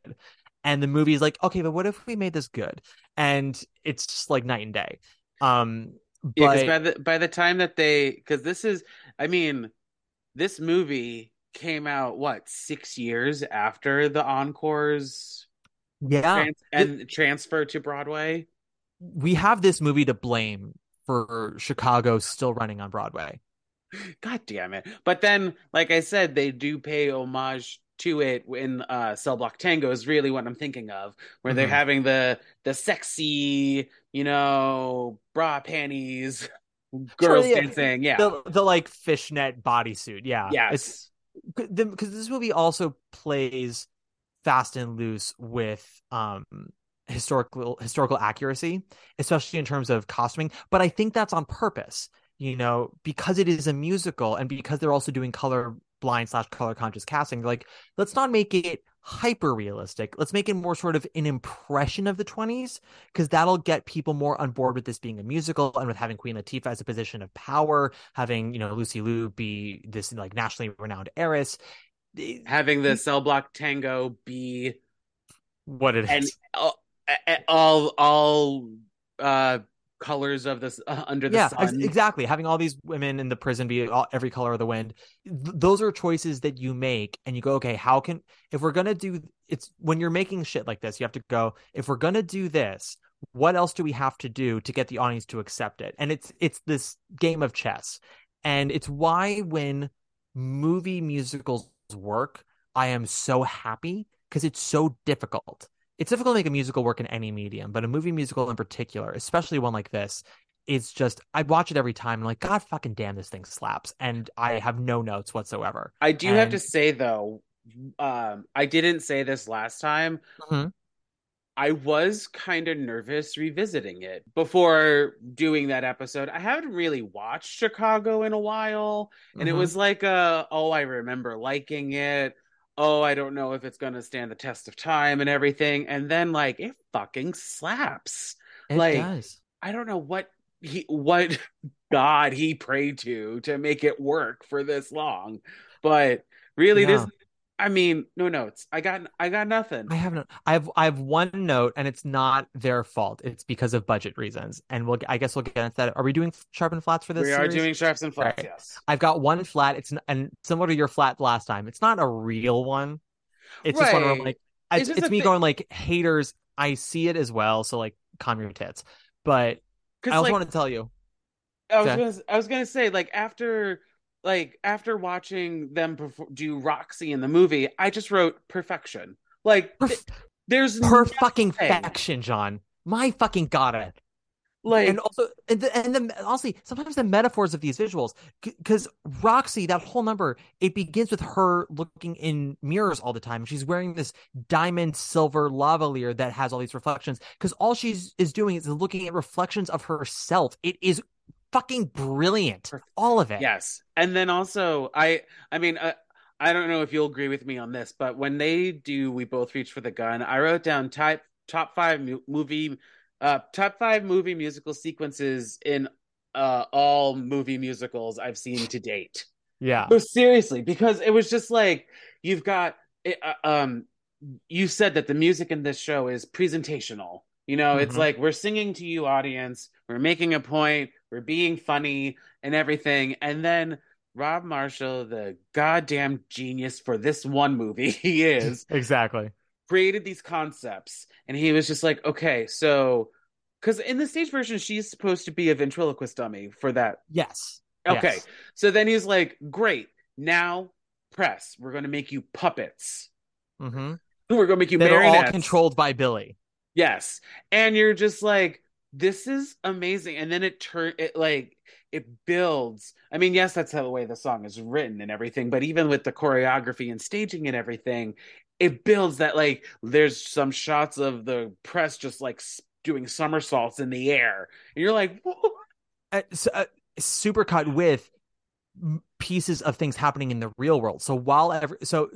Speaker 2: and the movie is like okay but what if we made this good and it's just like night and day um
Speaker 1: yeah,
Speaker 2: but
Speaker 1: 'cause by the by the time that they because this is I mean, this movie came out what, six years after the encores
Speaker 2: yeah
Speaker 1: trans- and transfer to Broadway?
Speaker 2: we have this movie to blame for chicago still running on broadway
Speaker 1: God damn it. But then, like I said, they do pay homage to it in uh Cell Block Tango is really what I'm thinking of, where they're
Speaker 2: Mhm.
Speaker 1: having the the sexy, you know, bra panties, girls
Speaker 2: yeah.
Speaker 1: dancing. Yeah.
Speaker 2: the, the like fishnet bodysuit yeah
Speaker 1: yes.
Speaker 2: it's because this movie also plays fast and loose with um historical historical accuracy especially in terms of costuming but i think that's on purpose you know because it is a musical and because they're also doing color blind slash color conscious casting like let's not make it hyper realistic. Let's make it more sort of an impression of the 20s because that'll get people more on board with this being a musical and with having queen latifah as a position of power having you know lucy liu be this like nationally renowned heiress.
Speaker 1: Having the Cell Block Tango be
Speaker 2: what it is.
Speaker 1: and all all, all uh colors of this uh, under the
Speaker 2: yeah
Speaker 1: sun.
Speaker 2: ex- exactly. Having all these women in the prison be all, every color of the wind. Th- those are choices that you make and you go okay how can if we're gonna do it's when you're making shit like this you have to go if we're gonna do this what else do we have to do to get the audience to accept it? And it's it's this game of chess. And it's why when movie musicals work i am so happy because it's so difficult it's difficult to make a musical work in any medium but a movie musical in particular especially one like this it's just I watch it every time. I'm like, God fucking damn, this thing slaps, and I have no notes whatsoever.
Speaker 1: I do have to say though, um, I didn't say this last time.
Speaker 2: Mhm.
Speaker 1: I was kind of nervous revisiting it before doing that episode. I haven't really watched Chicago in a while, and it
Speaker 2: Mhm.
Speaker 1: was like a, oh, I remember liking it. Oh, I don't know if it's going to stand the test of time and everything. And then like it fucking slaps.
Speaker 2: It
Speaker 1: like,
Speaker 2: does.
Speaker 1: I don't know what he what god he prayed to to make it work for this long. But really
Speaker 2: Yeah.
Speaker 1: there's I mean, no notes. I got I got nothing.
Speaker 2: I have no, I have I have one note, and it's not their fault. It's because of budget reasons, and we'll I guess we'll get into that. Are we doing sharp and flats for this?
Speaker 1: we are
Speaker 2: series?
Speaker 1: doing sharps and flats,
Speaker 2: Right.
Speaker 1: yes.
Speaker 2: I've got one flat. It's n- and similar to your flat last time. It's not a real one. It's just one where I'm like,
Speaker 1: It's
Speaker 2: it's, it's me going like haters. I see it as well, so like calm your tits. But I also
Speaker 1: like
Speaker 2: want to tell you,
Speaker 1: I was gonna I was gonna say like after like after watching them perf- do Roxy in the movie, I just wrote perfection. Like
Speaker 2: per,
Speaker 1: th- there's
Speaker 2: per
Speaker 1: nothing.
Speaker 2: fucking faction, John. My fucking god it.
Speaker 1: like
Speaker 2: and also and the, and the honestly sometimes the metaphors of these visuals because roxy that whole number it begins with her looking in mirrors all the time she's wearing this diamond silver lavalier that has all these reflections because all she's is doing is looking at reflections of herself it is fucking brilliant for all of it
Speaker 1: Yes. And then also I I mean uh, I don't know if you'll agree with me on this, but when they do we both reach for the gun, I wrote down type top 5 mu- movie uh top 5 movie musical sequences in uh all movie musicals I've seen to date.
Speaker 2: yeah
Speaker 1: No, seriously, because it was just like you've got it, uh, um you said that the music in this show is presentational. You know, it's
Speaker 2: Mhm.
Speaker 1: like we're singing to you audience, we're making a point, we're being funny and everything. And then Rob Marshall, the goddamn genius for this one movie he is,
Speaker 2: exactly
Speaker 1: created these concepts and he was just like, "Okay, so because in the stage version, she's supposed to be a ventriloquist dummy for that.
Speaker 2: Yes.
Speaker 1: Okay.
Speaker 2: Yes.
Speaker 1: So then he's like, great. Now press. We're going to make you puppets.
Speaker 2: Mm-hmm.
Speaker 1: We're going to make you
Speaker 2: That are all controlled by Billy.
Speaker 1: Yes. And you're just like, this is amazing. And then it turn it like it builds. I mean, yes, that's how the way the song is written and everything, but even with the choreography and staging and everything, it builds that like there's some shots of the press just like doing somersaults in the air. And you're like, "Whoa."
Speaker 2: uh, s- uh, super cut with pieces of things happening in the real world. So while every so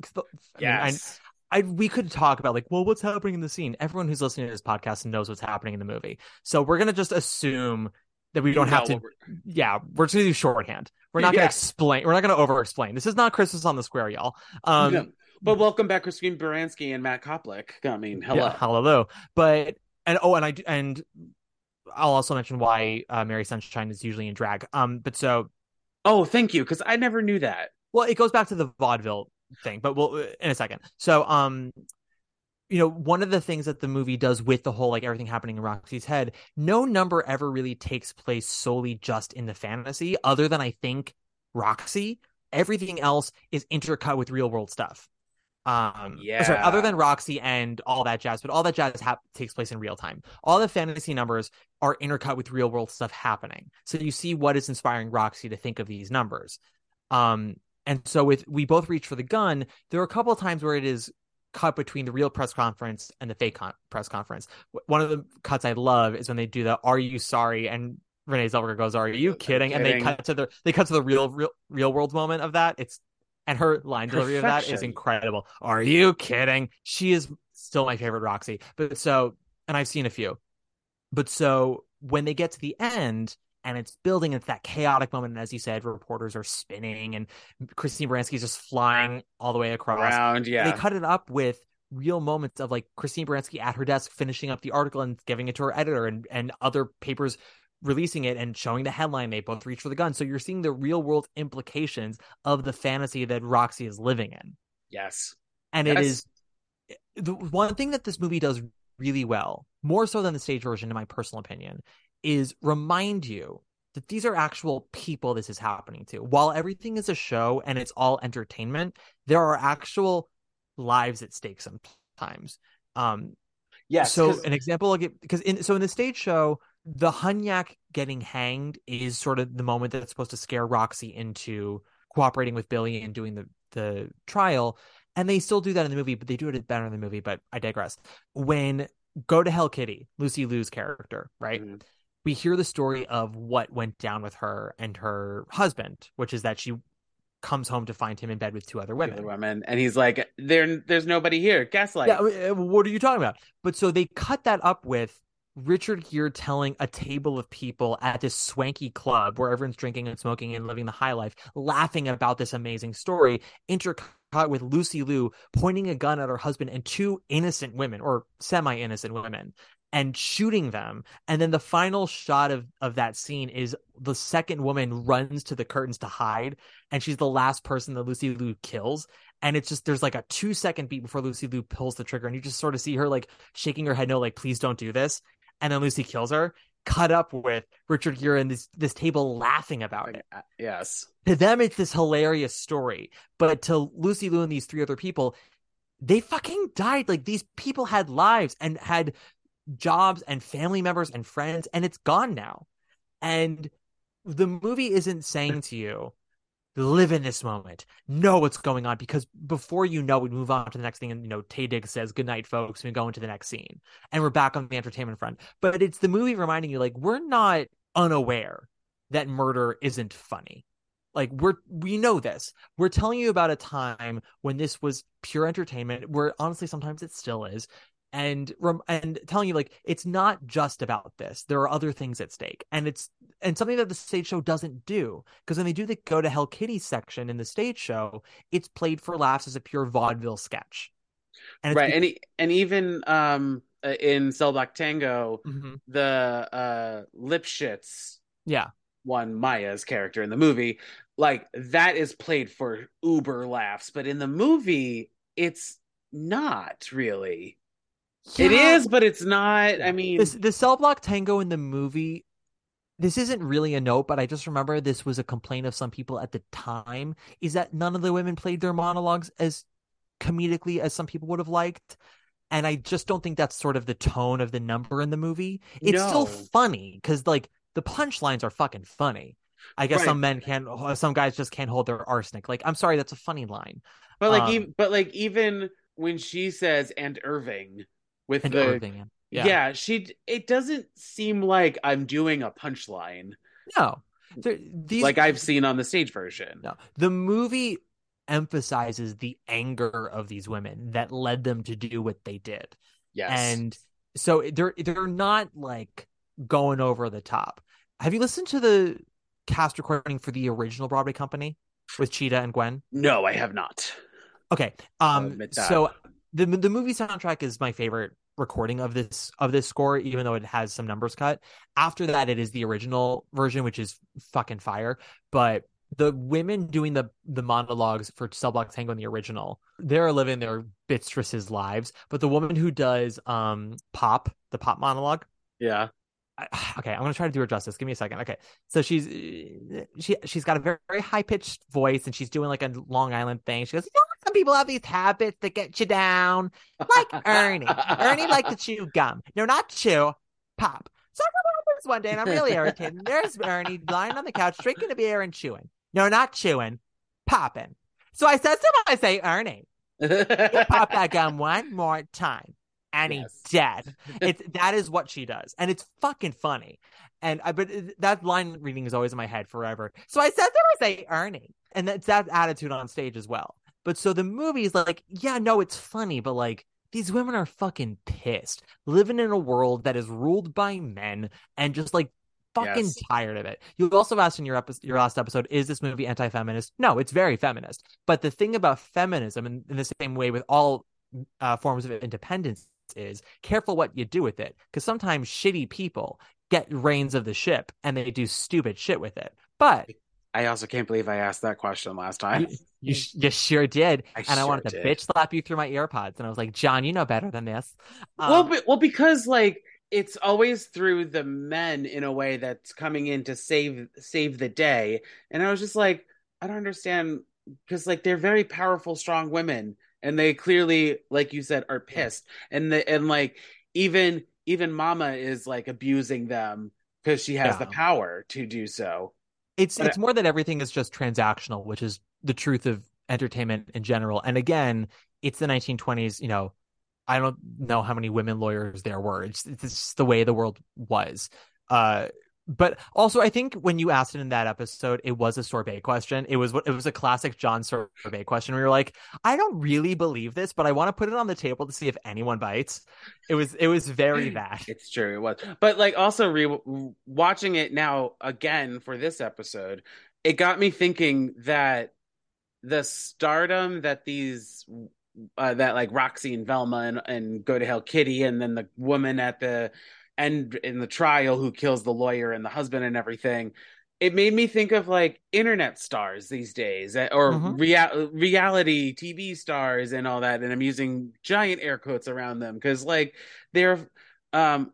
Speaker 2: I mean, I-
Speaker 1: yes.
Speaker 2: I we could talk about like, well, what's happening in the scene? Everyone who's listening to this podcast knows what's happening in the movie. So we're gonna just assume that we don't
Speaker 1: You
Speaker 2: have to.
Speaker 1: we're-
Speaker 2: Yeah, we're just gonna do shorthand. We're not gonna explain. We're not gonna over explain. This is not Christmas on the Square, y'all. Um,
Speaker 1: No. But welcome back, Christine Baranski and Matt Koplik. I mean, hello.
Speaker 2: Yeah, hello. But and oh, and i and I'll also mention why uh, Mary Sunshine is usually in drag. Um, but so
Speaker 1: Oh, thank you, because I never knew that.
Speaker 2: well, it goes back to the vaudeville thing, but we'll in a second. So um, you know, one of the things that the movie does with the whole like everything happening in Roxy's head, no number ever really takes place solely just in the fantasy, other than I think Roxy. Everything else is intercut with real world stuff. Um, yeah. sorry, other than Roxy and all that jazz, but all that jazz hap- takes place in real time. All the fantasy numbers are intercut with real world stuff happening. So you see what is inspiring Roxy to think of these numbers. Um, and so with we both reach for the gun, there are a couple of times where it is cut between the real press conference and the fake con- press conference. One of the cuts I love is when they do the "Are you sorry?" and Renee Zellweger goes, "Are you kidding?" And they cut to the they cut to the real real real world moment of that. It's and her line delivery of that is incredible. Are you kidding? She is still my favorite Roxy. But so, and I've seen a few. But so when they get to the end and it's building, it's that chaotic moment. And as you said, reporters are spinning and Christine Baranski's just flying all the way across.
Speaker 1: Around, yeah.
Speaker 2: They cut it up with real moments of like Christine Baranski at her desk finishing up the article and giving it to her editor and, and other papers releasing it and showing the headline. They both reach for the gun. So you're seeing the real world implications of the fantasy that Roxy is living in.
Speaker 1: yes.
Speaker 2: And it
Speaker 1: Yes.
Speaker 2: is the one thing that this movie does really well, more so than the stage version, in my personal opinion, is remind you that these are actual people this is happening to. While everything is a show and it's all entertainment, there are actual lives at stake sometimes. Um,
Speaker 1: Yes.
Speaker 2: so
Speaker 1: 'cause-
Speaker 2: an example I'll give because in so in the stage show, the Hunyak getting hanged is sort of the moment that's supposed to scare Roxy into cooperating with Billy and doing the the trial. And they still do that in the movie, but they do it better in the movie. But I digress. When Go to Hell Kitty, Lucy Liu's character, right?
Speaker 1: Mhm.
Speaker 2: We hear the story of what went down with her and her husband, which is that she comes home to find him in bed with two other women.
Speaker 1: Women, and he's like, "There, there's nobody here." Gaslight.
Speaker 2: Yeah, uh, what are you talking about? But so they cut that up with Richard Gere telling a table of people at this swanky club where everyone's drinking and smoking and living the high life, laughing about this amazing story, intercut with Lucy Liu pointing a gun at her husband and two innocent women or semi-innocent women and shooting them. And then the final shot of, of that scene is the second woman runs to the curtains to hide, and she's the last person that Lucy Liu kills and it's just there's like a two second beat before Lucy Liu pulls the trigger, and you just sort of see her like shaking her head, no, like please don't do this, and then Lucy kills her. Cut up with Richard Gere and this this table laughing about it.
Speaker 1: Uh, yes.
Speaker 2: To them, it's this hilarious story, but to Lucy Liu and these three other people, they fucking died. Like these people had lives and had jobs and family members and friends, and it's gone now. And the movie isn't saying to you, live in this moment, know what's going on, because before you know, we move on to the next thing, and you know, Taye Diggs says, "Good night, folks," and we go into the next scene, and we're back on the entertainment front. But it's the movie reminding you, like, we're not unaware that murder isn't funny. Like we're we know this. We're telling you about a time when this was pure entertainment, where honestly sometimes it still is, and and telling you like it's not just about this. There are other things at stake, and it's and something that the stage show doesn't do because when they do the go to hell kitty section in the stage show, it's played for laughs as a pure vaudeville sketch. And
Speaker 1: right, and and even um uh, in Cell Block Tango,
Speaker 2: Mhm.
Speaker 1: the uh Lipschitz
Speaker 2: yeah,
Speaker 1: one Mya's character in the movie, like that is played for uber laughs, but in the movie, it's not really. It
Speaker 2: Yeah.
Speaker 1: is, but it's not. I mean,
Speaker 2: This the cell block tango in the movie. This isn't really a note, but I just remember this was a complaint of some people at the time. Is that none of the women played their monologues as comedically as some people would have liked, and I just don't think that's sort of the tone of the number in the movie. It's still funny because like the punchlines are fucking funny. I guess
Speaker 1: Right.
Speaker 2: some men can't, some guys just can't hold their arsenic. Like, I'm sorry, that's a funny line.
Speaker 1: but like,
Speaker 2: um,
Speaker 1: even, but like, even when she says "and Irving" with
Speaker 2: And
Speaker 1: the
Speaker 2: Irving,
Speaker 1: yeah. she it doesn't seem like I'm doing a punchline
Speaker 2: no, these
Speaker 1: like I've seen on the stage version.
Speaker 2: No, the movie emphasizes the anger of these women that led them to do what they did,
Speaker 1: Yes,
Speaker 2: and so they're they're not like going over the top. Have you listened to the cast recording for the original Broadway company with Chita and Gwen?
Speaker 1: no, I have not.
Speaker 2: Okay, um, so the the movie soundtrack is my favorite recording of this of this score, even though it has some numbers cut. After that, it is the original version, which is fucking fire. But the women doing the the monologues for Cell Block Tango in the original, they're living their bitstresses lives. But the woman who does um pop, the pop monologue,
Speaker 1: Yeah,
Speaker 2: I- okay, I'm gonna try to do her justice. Give me a second. Okay, so she's she she's got a very, very high pitched voice, and she's doing like a Long Island thing. She goes, "You know, some people have these habits that get you down, like Ernie. Ernie liked to chew gum. No, not chew, pop." So I come home this one day, and I'm really irritated. There's Ernie lying on the couch drinking a beer and chewing. No, not chewing, popping. So I said to him, I say, Ernie, pop that gum one more time, and
Speaker 1: Yes.
Speaker 2: he's dead. It's that is what she does, and it's fucking funny. And I, but that line reading is always in my head forever. So I said to her, I say Ernie, and that's that attitude on stage as well. But so the movie is like, yeah, no, it's funny, but like these women are fucking pissed, living in a world that is ruled by men, and just like fucking
Speaker 1: Yes.
Speaker 2: tired of it. You also asked in your epi- your last episode, is this movie anti-feminist? No, it's very feminist. But the thing about feminism, in, in the same way with all uh, forms of independence, is careful what you do with it, because sometimes shitty people get reins of the ship and they do stupid shit with it. But
Speaker 1: I also can't believe I asked that question last time.
Speaker 2: you, you, sh- you sure did,
Speaker 1: I
Speaker 2: and I wanted to
Speaker 1: did.
Speaker 2: bitch slap you through my earpods, and I was like, John, you know better than this.
Speaker 1: well,
Speaker 2: Um,
Speaker 1: but, well, because like it's always through the men in a way that's coming in to save save the day, and I was just like, I don't understand because like they're very powerful, strong women, and they clearly, like you said, are pissed, and the and like even even Mama is like abusing them because she has the power to do so.
Speaker 2: It's
Speaker 1: But
Speaker 2: it's more that everything is just transactional, which is the truth of entertainment in general. And again, it's the 1920s. You know, I don't know how many women lawyers there were. It's, it's just the way the world was. Uh, but also, I think when you asked it in that episode, it was a sorbet question. It was what it was a classic John sorbet question. We were like, I don't really believe this, but I want to put it on the table to see if anyone bites. It was it was very bad.
Speaker 1: It's true, it was. But like also re- watching it now again for this episode, it got me thinking that the stardom that these uh, that like Roxy and Velma and, and Go to Hell Kitty and then the woman at the end in the trial who kills the lawyer and the husband and everything. It made me think of like internet stars these days, eh, or
Speaker 2: Mhm.
Speaker 1: rea- reality TV stars and all that. And I'm using giant air quotes around them because, like, they're um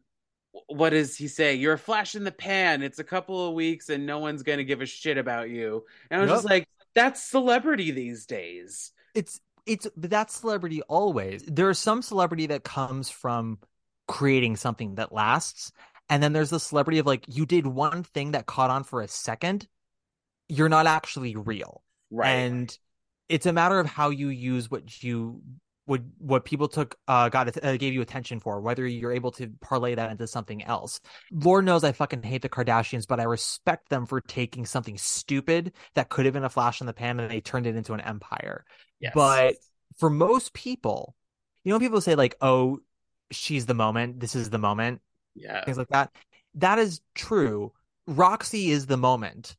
Speaker 1: what does he say you're a flash in the pan it's a couple of weeks and no one's gonna give a shit about you and i was just like that's celebrity these days
Speaker 2: it's it's but that's celebrity always there's some celebrity that comes from creating something that lasts. And then there's the celebrity of like you did one thing that caught on for a second you're not actually real.
Speaker 1: Right.
Speaker 2: And it's a matter of how you use what you would what people took uh got it uh, gave you attention for whether you're able to parlay that into something else. Lord knows i fucking hate the kardashians but i respect them for taking something stupid that could have been a flash in the pan and they turned it into an empire.
Speaker 1: Yes.
Speaker 2: but for most people you know when people say like oh she's the moment this is the moment
Speaker 1: yeah
Speaker 2: things like that. That is true. Roxy is the moment,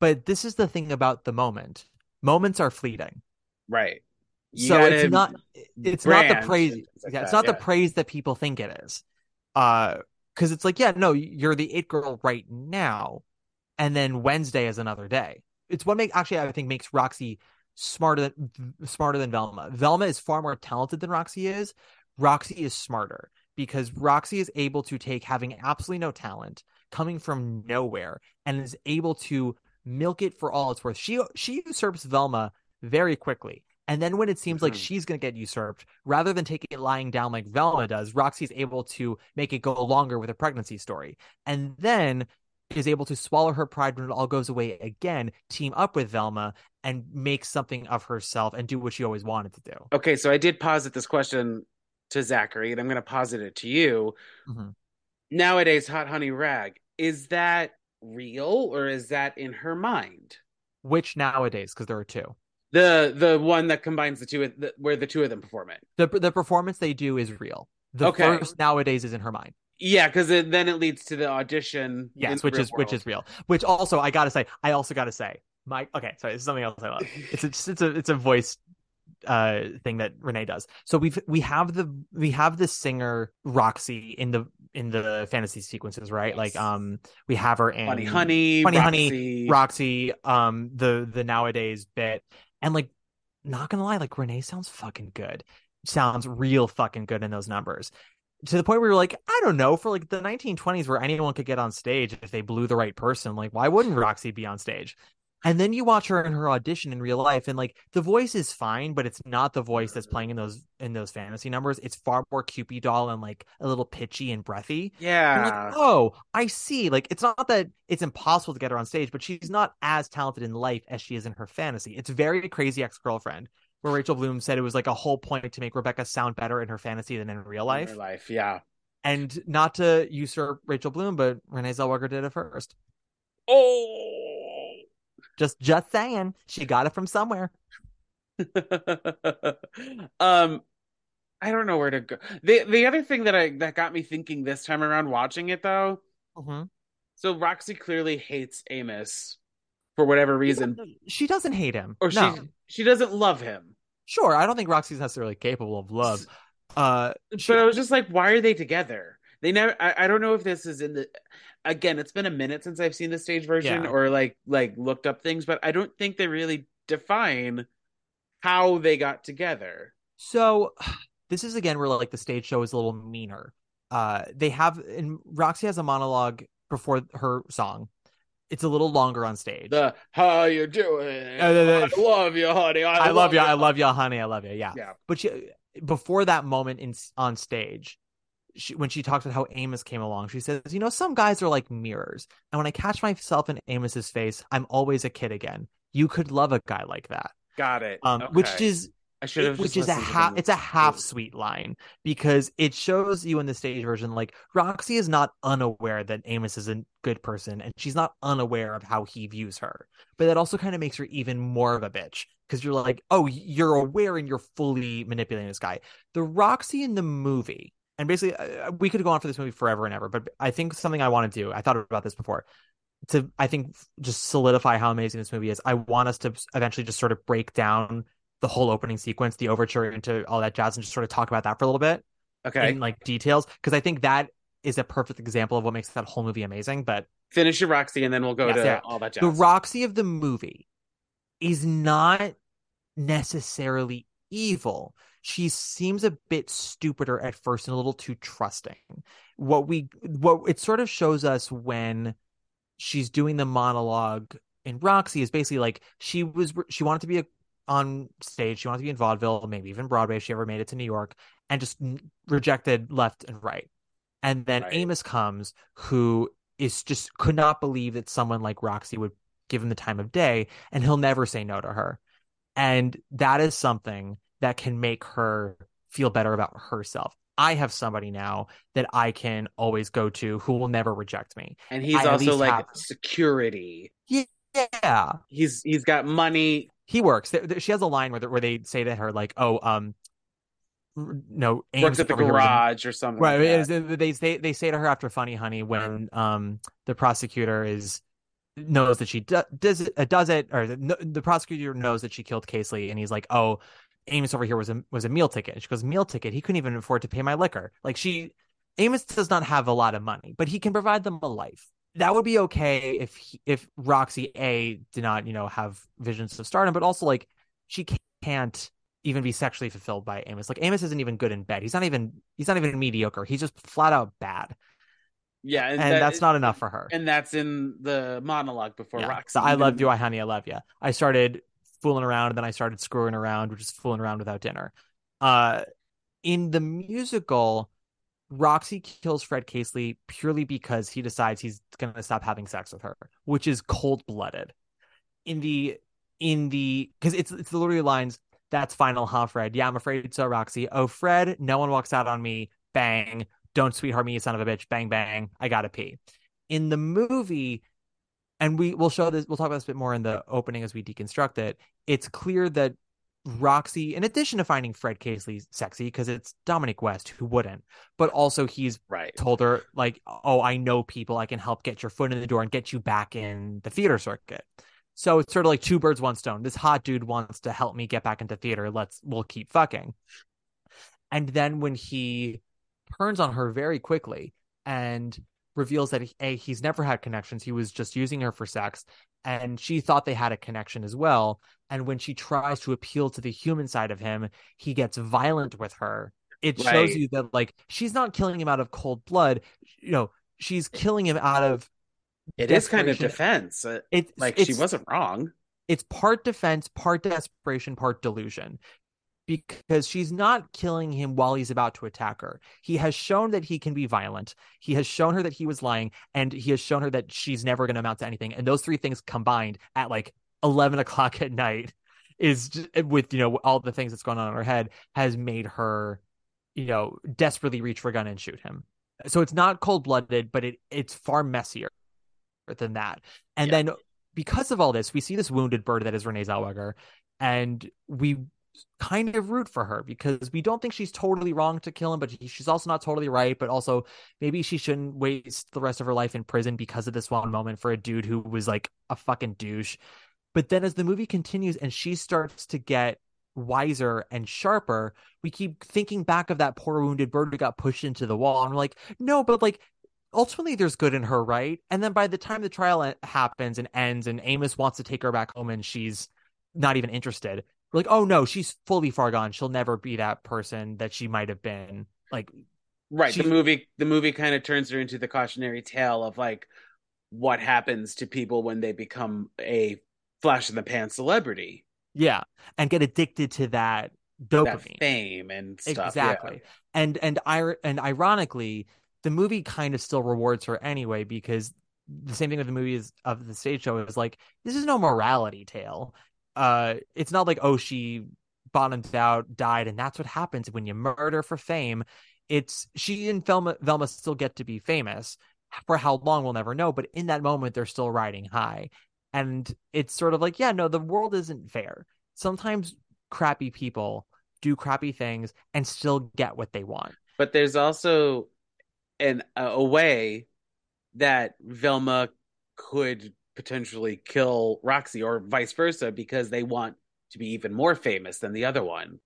Speaker 2: but this is the thing about the moment. Moments are fleeting,
Speaker 1: right You
Speaker 2: so it's not. It's not the praise.
Speaker 1: like
Speaker 2: yeah, it's not the praise that people think it is. Uh, because it's like, yeah, no, you're the it girl right now, and then Wednesday is another day. It's what make actually I think makes Roxy smarter than smarter than Velma. Velma is far more talented than Roxy is. Roxy is smarter because Roxy is able to take having absolutely no talent, coming from nowhere, and is able to milk it for all it's worth. She she usurps Velma very quickly. And then when it seems like
Speaker 1: Mhm.
Speaker 2: she's going to get usurped, rather than taking it lying down like Velma does, Roxy's able to make it go longer with a pregnancy story. And then is able to swallow her pride when it all goes away again, team up with Velma and make something of herself and do what she always wanted to do.
Speaker 1: Okay, so I did posit this question to Zachary, and I'm going to posit it to you.
Speaker 2: Mhm.
Speaker 1: Nowadays, Hot Honey Rag, is that real or is that in her mind?
Speaker 2: Which nowadays, because there are two.
Speaker 1: The the one that combines the two, the, where the two of them perform it.
Speaker 2: The the performance they do is real. The
Speaker 1: Okay.
Speaker 2: first nowadays is in her mind.
Speaker 1: Yeah, because then it leads to the audition.
Speaker 2: Yes, which is which is real. Which also I gotta say, I also gotta say, my okay, sorry, this is something else I love. It's a, it's a it's a voice uh thing that Renee does. So we've we have the we have the singer Roxy in the in the fantasy sequences, right?
Speaker 1: Yes.
Speaker 2: Like um we have her in
Speaker 1: Funny Honey,
Speaker 2: Funny
Speaker 1: Roxy.
Speaker 2: Honey, Roxy, um the the nowadays bit. And like not gonna lie, like Renee sounds fucking good. Sounds real fucking good in those numbers. To the point where you're like, I don't know, for like the 1920s where anyone could get on stage if they blew the right person, like why wouldn't Roxy be on stage? And then you watch her in her audition in real life, and like the voice is fine, but it's not the voice that's playing in those in those fantasy numbers. It's far more Kewpie doll and like a little pitchy and breathy. You're
Speaker 1: Yeah.
Speaker 2: like, oh, I see. Like, it's not that it's impossible to get her on stage, but she's not as talented in life as she is in her fantasy. It's very crazy ex girlfriend, where Rachel Bloom said it was like a whole point to make Rebecca sound better in her fantasy than in real
Speaker 1: In
Speaker 2: life.
Speaker 1: real life, yeah.
Speaker 2: And not to usurp Rachel Bloom, but Renee Zellweger did it first.
Speaker 1: Oh.
Speaker 2: Just, just saying, she got it from somewhere.
Speaker 1: um, I don't know where to go. The the other thing that I that got me thinking this time around watching it though.
Speaker 2: Mhm.
Speaker 1: So Roxy clearly hates Amos for whatever reason,
Speaker 2: She doesn't hate him.
Speaker 1: or
Speaker 2: no.
Speaker 1: she she doesn't love him.
Speaker 2: Sure, I don't think Roxy's necessarily capable of love. Uh,
Speaker 1: But I was just like, why are they together? They never. I, I don't know if this is in the. Again, it's been a minute since I've seen the stage version
Speaker 2: Yeah.
Speaker 1: or like like looked up things, but I don't think they really define how they got together.
Speaker 2: So this is again where like the stage show is a little meaner. Uh they have and Roxy has a monologue before her song. It's a little longer on stage.
Speaker 1: The how you doing?
Speaker 2: Uh, the-
Speaker 1: I love you, honey. I,
Speaker 2: I love you, I love you, honey, I love you. Yeah.
Speaker 1: Yeah.
Speaker 2: But she, before that moment in on stage, she, when she talks about how Amos came along, she says, "You know, some guys are like mirrors, and when I catch myself in Amos's face, I'm always a kid again. You could love a guy like that."
Speaker 1: Got it.
Speaker 2: Um, which is
Speaker 1: I should have.
Speaker 2: which is a half it's a half sweet line because it shows you in the stage version like roxy is not unaware that amos is a good person and she's not unaware of how he views her but that also kind of makes her even more of a bitch because you're like oh you're aware and you're fully manipulating this guy the roxy in the movie and basically uh, we could go on for this movie forever and ever but i think something i want to do i thought about this before to i think just solidify how amazing this movie is i want us to eventually just sort of break down the whole opening sequence, the overture into all that jazz, and just sort of talk about that for a little bit
Speaker 1: Okay.
Speaker 2: in like details, because I think that is a perfect example of what makes that whole movie amazing. But
Speaker 1: Finish your Roxy, and then we'll go
Speaker 2: Yes,
Speaker 1: to
Speaker 2: yeah.
Speaker 1: all that jazz.
Speaker 2: the Roxy of the movie is not necessarily evil. She seems a bit stupider at first and a little too trusting. What we what it sort of shows us when she's doing the monologue in Roxy is basically like she was she wanted to be a, on stage, she wanted to be in vaudeville, maybe even Broadway if she ever made it to New York, and just rejected left and right. And then
Speaker 1: Right.
Speaker 2: Amos comes, who is just could not believe that someone like Roxy would give him the time of day, and he'll never say no to her. And that is something that can make her feel better about herself. I have somebody now that I can always go to who will never reject me.
Speaker 1: and he's
Speaker 2: I
Speaker 1: also like
Speaker 2: have-
Speaker 1: security.
Speaker 2: Yeah,
Speaker 1: He's he's got money.
Speaker 2: he works. She has a line where they- where they say to her like, "Oh, um, no, Ames
Speaker 1: works at the
Speaker 2: over here was a-
Speaker 1: garage or something.
Speaker 2: Right,
Speaker 1: like
Speaker 2: it
Speaker 1: that.
Speaker 2: is- they say they say to her after "Funny Honey" when um the prosecutor is knows that she do, does it, uh, does it or the, the prosecutor knows that she killed Casely and he's like, "Oh, Amos over here was a was a meal ticket." She goes, "Meal ticket? He couldn't even afford to pay my liquor." Like she, Amos does not have a lot of money, but he can provide them a life. That would be okay if he, if Roxy A did not you know have visions of stardom, but also like she can't even be sexually fulfilled by Amos. Like Amos isn't even good in bed. He's not even he's not even mediocre. He's just flat out bad.
Speaker 1: Yeah,
Speaker 2: And,
Speaker 1: that-
Speaker 2: that's not enough for her.
Speaker 1: And that's in the monologue before
Speaker 2: Yeah.
Speaker 1: Roxy.
Speaker 2: So I love you, I honey, I love you. I started fooling around and then I started screwing around, which is fooling around without dinner. Uh in the musical, Roxy kills Fred Casely purely because he decides he's gonna stop having sex with her, which is cold blooded. In the in the because it's it's literally lines, that's final, huh, Fred? Yeah, I'm afraid so, Roxy. Oh, Fred, no one walks out on me. Bang. Don't sweetheart me, you son of a bitch. Bang bang. I gotta pee. In the movie, and we will show this we'll talk about this a bit more in the opening as we deconstruct it. It's clear that roxy in addition to finding fred casely sexy because it's dominic west who wouldn't but also he's
Speaker 1: Right.
Speaker 2: told her like oh i know people. I can help get your foot in the door and get you back in the theater circuit. So it's sort of like two birds one stone. This hot dude wants to help me get back into theater. Let's we'll keep fucking. And then when he turns on her very quickly and reveals that a he's never had connections he was just using her for sex and she thought they had a connection as well and when she tries to appeal to the human side of him he gets violent with her it shows you that like she's not killing him out of cold blood you know she's killing him out of
Speaker 1: It is kind of defense. Uh,
Speaker 2: it's
Speaker 1: Like she wasn't wrong.
Speaker 2: it's part defense, part desperation, part delusion. Because she's not killing him while he's about to attack her. He has shown that he can be violent. He has shown her that he was lying, and he has shown her that she's never going to amount to anything. And those three things combined at like eleven o'clock at night is just, with you know all the things that's going on in her head has made her, you know, desperately reach for a gun and shoot him. So it's not cold blooded, but it it's far messier than that. And
Speaker 1: Yeah.
Speaker 2: then because of all this, we see this wounded bird that is Renee Zellweger, and we kind of root for her because we don't think she's totally wrong to kill him, but she's also not totally right. But also, maybe she shouldn't waste the rest of her life in prison because of this one moment for a dude who was like a fucking douche. But then as the movie continues and she starts to get wiser and sharper, we keep thinking back of that poor wounded bird who got pushed into the wall. And we're like, no, but like ultimately there's good in her, right? And then by the time the trial happens and ends and Amos wants to take her back home and she's not even interested, we're like, oh no, she's fully far gone. She'll never be that person that she might have been. Like,
Speaker 1: Right.
Speaker 2: She-
Speaker 1: the movie the movie kind of turns her into the cautionary tale of like what happens to people when they become a flash in the pan celebrity.
Speaker 2: yeah, and get addicted to that
Speaker 1: That
Speaker 2: dopamine.
Speaker 1: fame and stuff. yeah.
Speaker 2: exactly and and ir- and ironically the movie kind of still rewards her anyway because the same thing with the movies of the stage show is like this is no morality tale uh it's not like oh she bottomed out died and that's what happens when you murder for fame. It's she and Velma Velma still get to be famous for how long we'll never know but in that moment they're still riding high. And it's sort of like yeah no the world isn't fair. Sometimes crappy people do crappy things and still get what they want.
Speaker 1: But there's also an a, a way that Velma could potentially kill Roxy or vice versa because they want to be even more famous than the other one.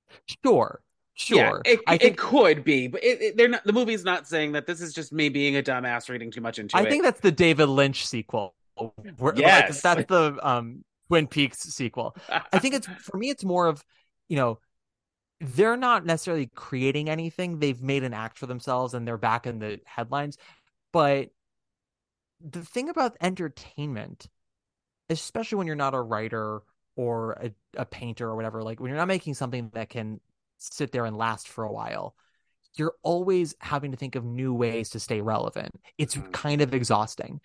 Speaker 2: sure sure
Speaker 1: Yeah, it,
Speaker 2: i
Speaker 1: it
Speaker 2: think
Speaker 1: could be, but it, it- they're not. The movie's not saying that. This is just me being a dumbass reading too much into
Speaker 2: i
Speaker 1: it.
Speaker 2: I think that's the david lynch sequel Where- like,
Speaker 1: Yes.
Speaker 2: that's the um twin peaks sequel I think it's for me, it's more of, you know, they're not necessarily creating anything. They've made an act for themselves and they're back in the headlines. But the thing about entertainment, especially when you're not a writer or a, a painter or whatever, like when you're not making something that can sit there and last for a while, you're always having to think of new ways to stay relevant. It's
Speaker 1: Mhm.
Speaker 2: kind of exhausting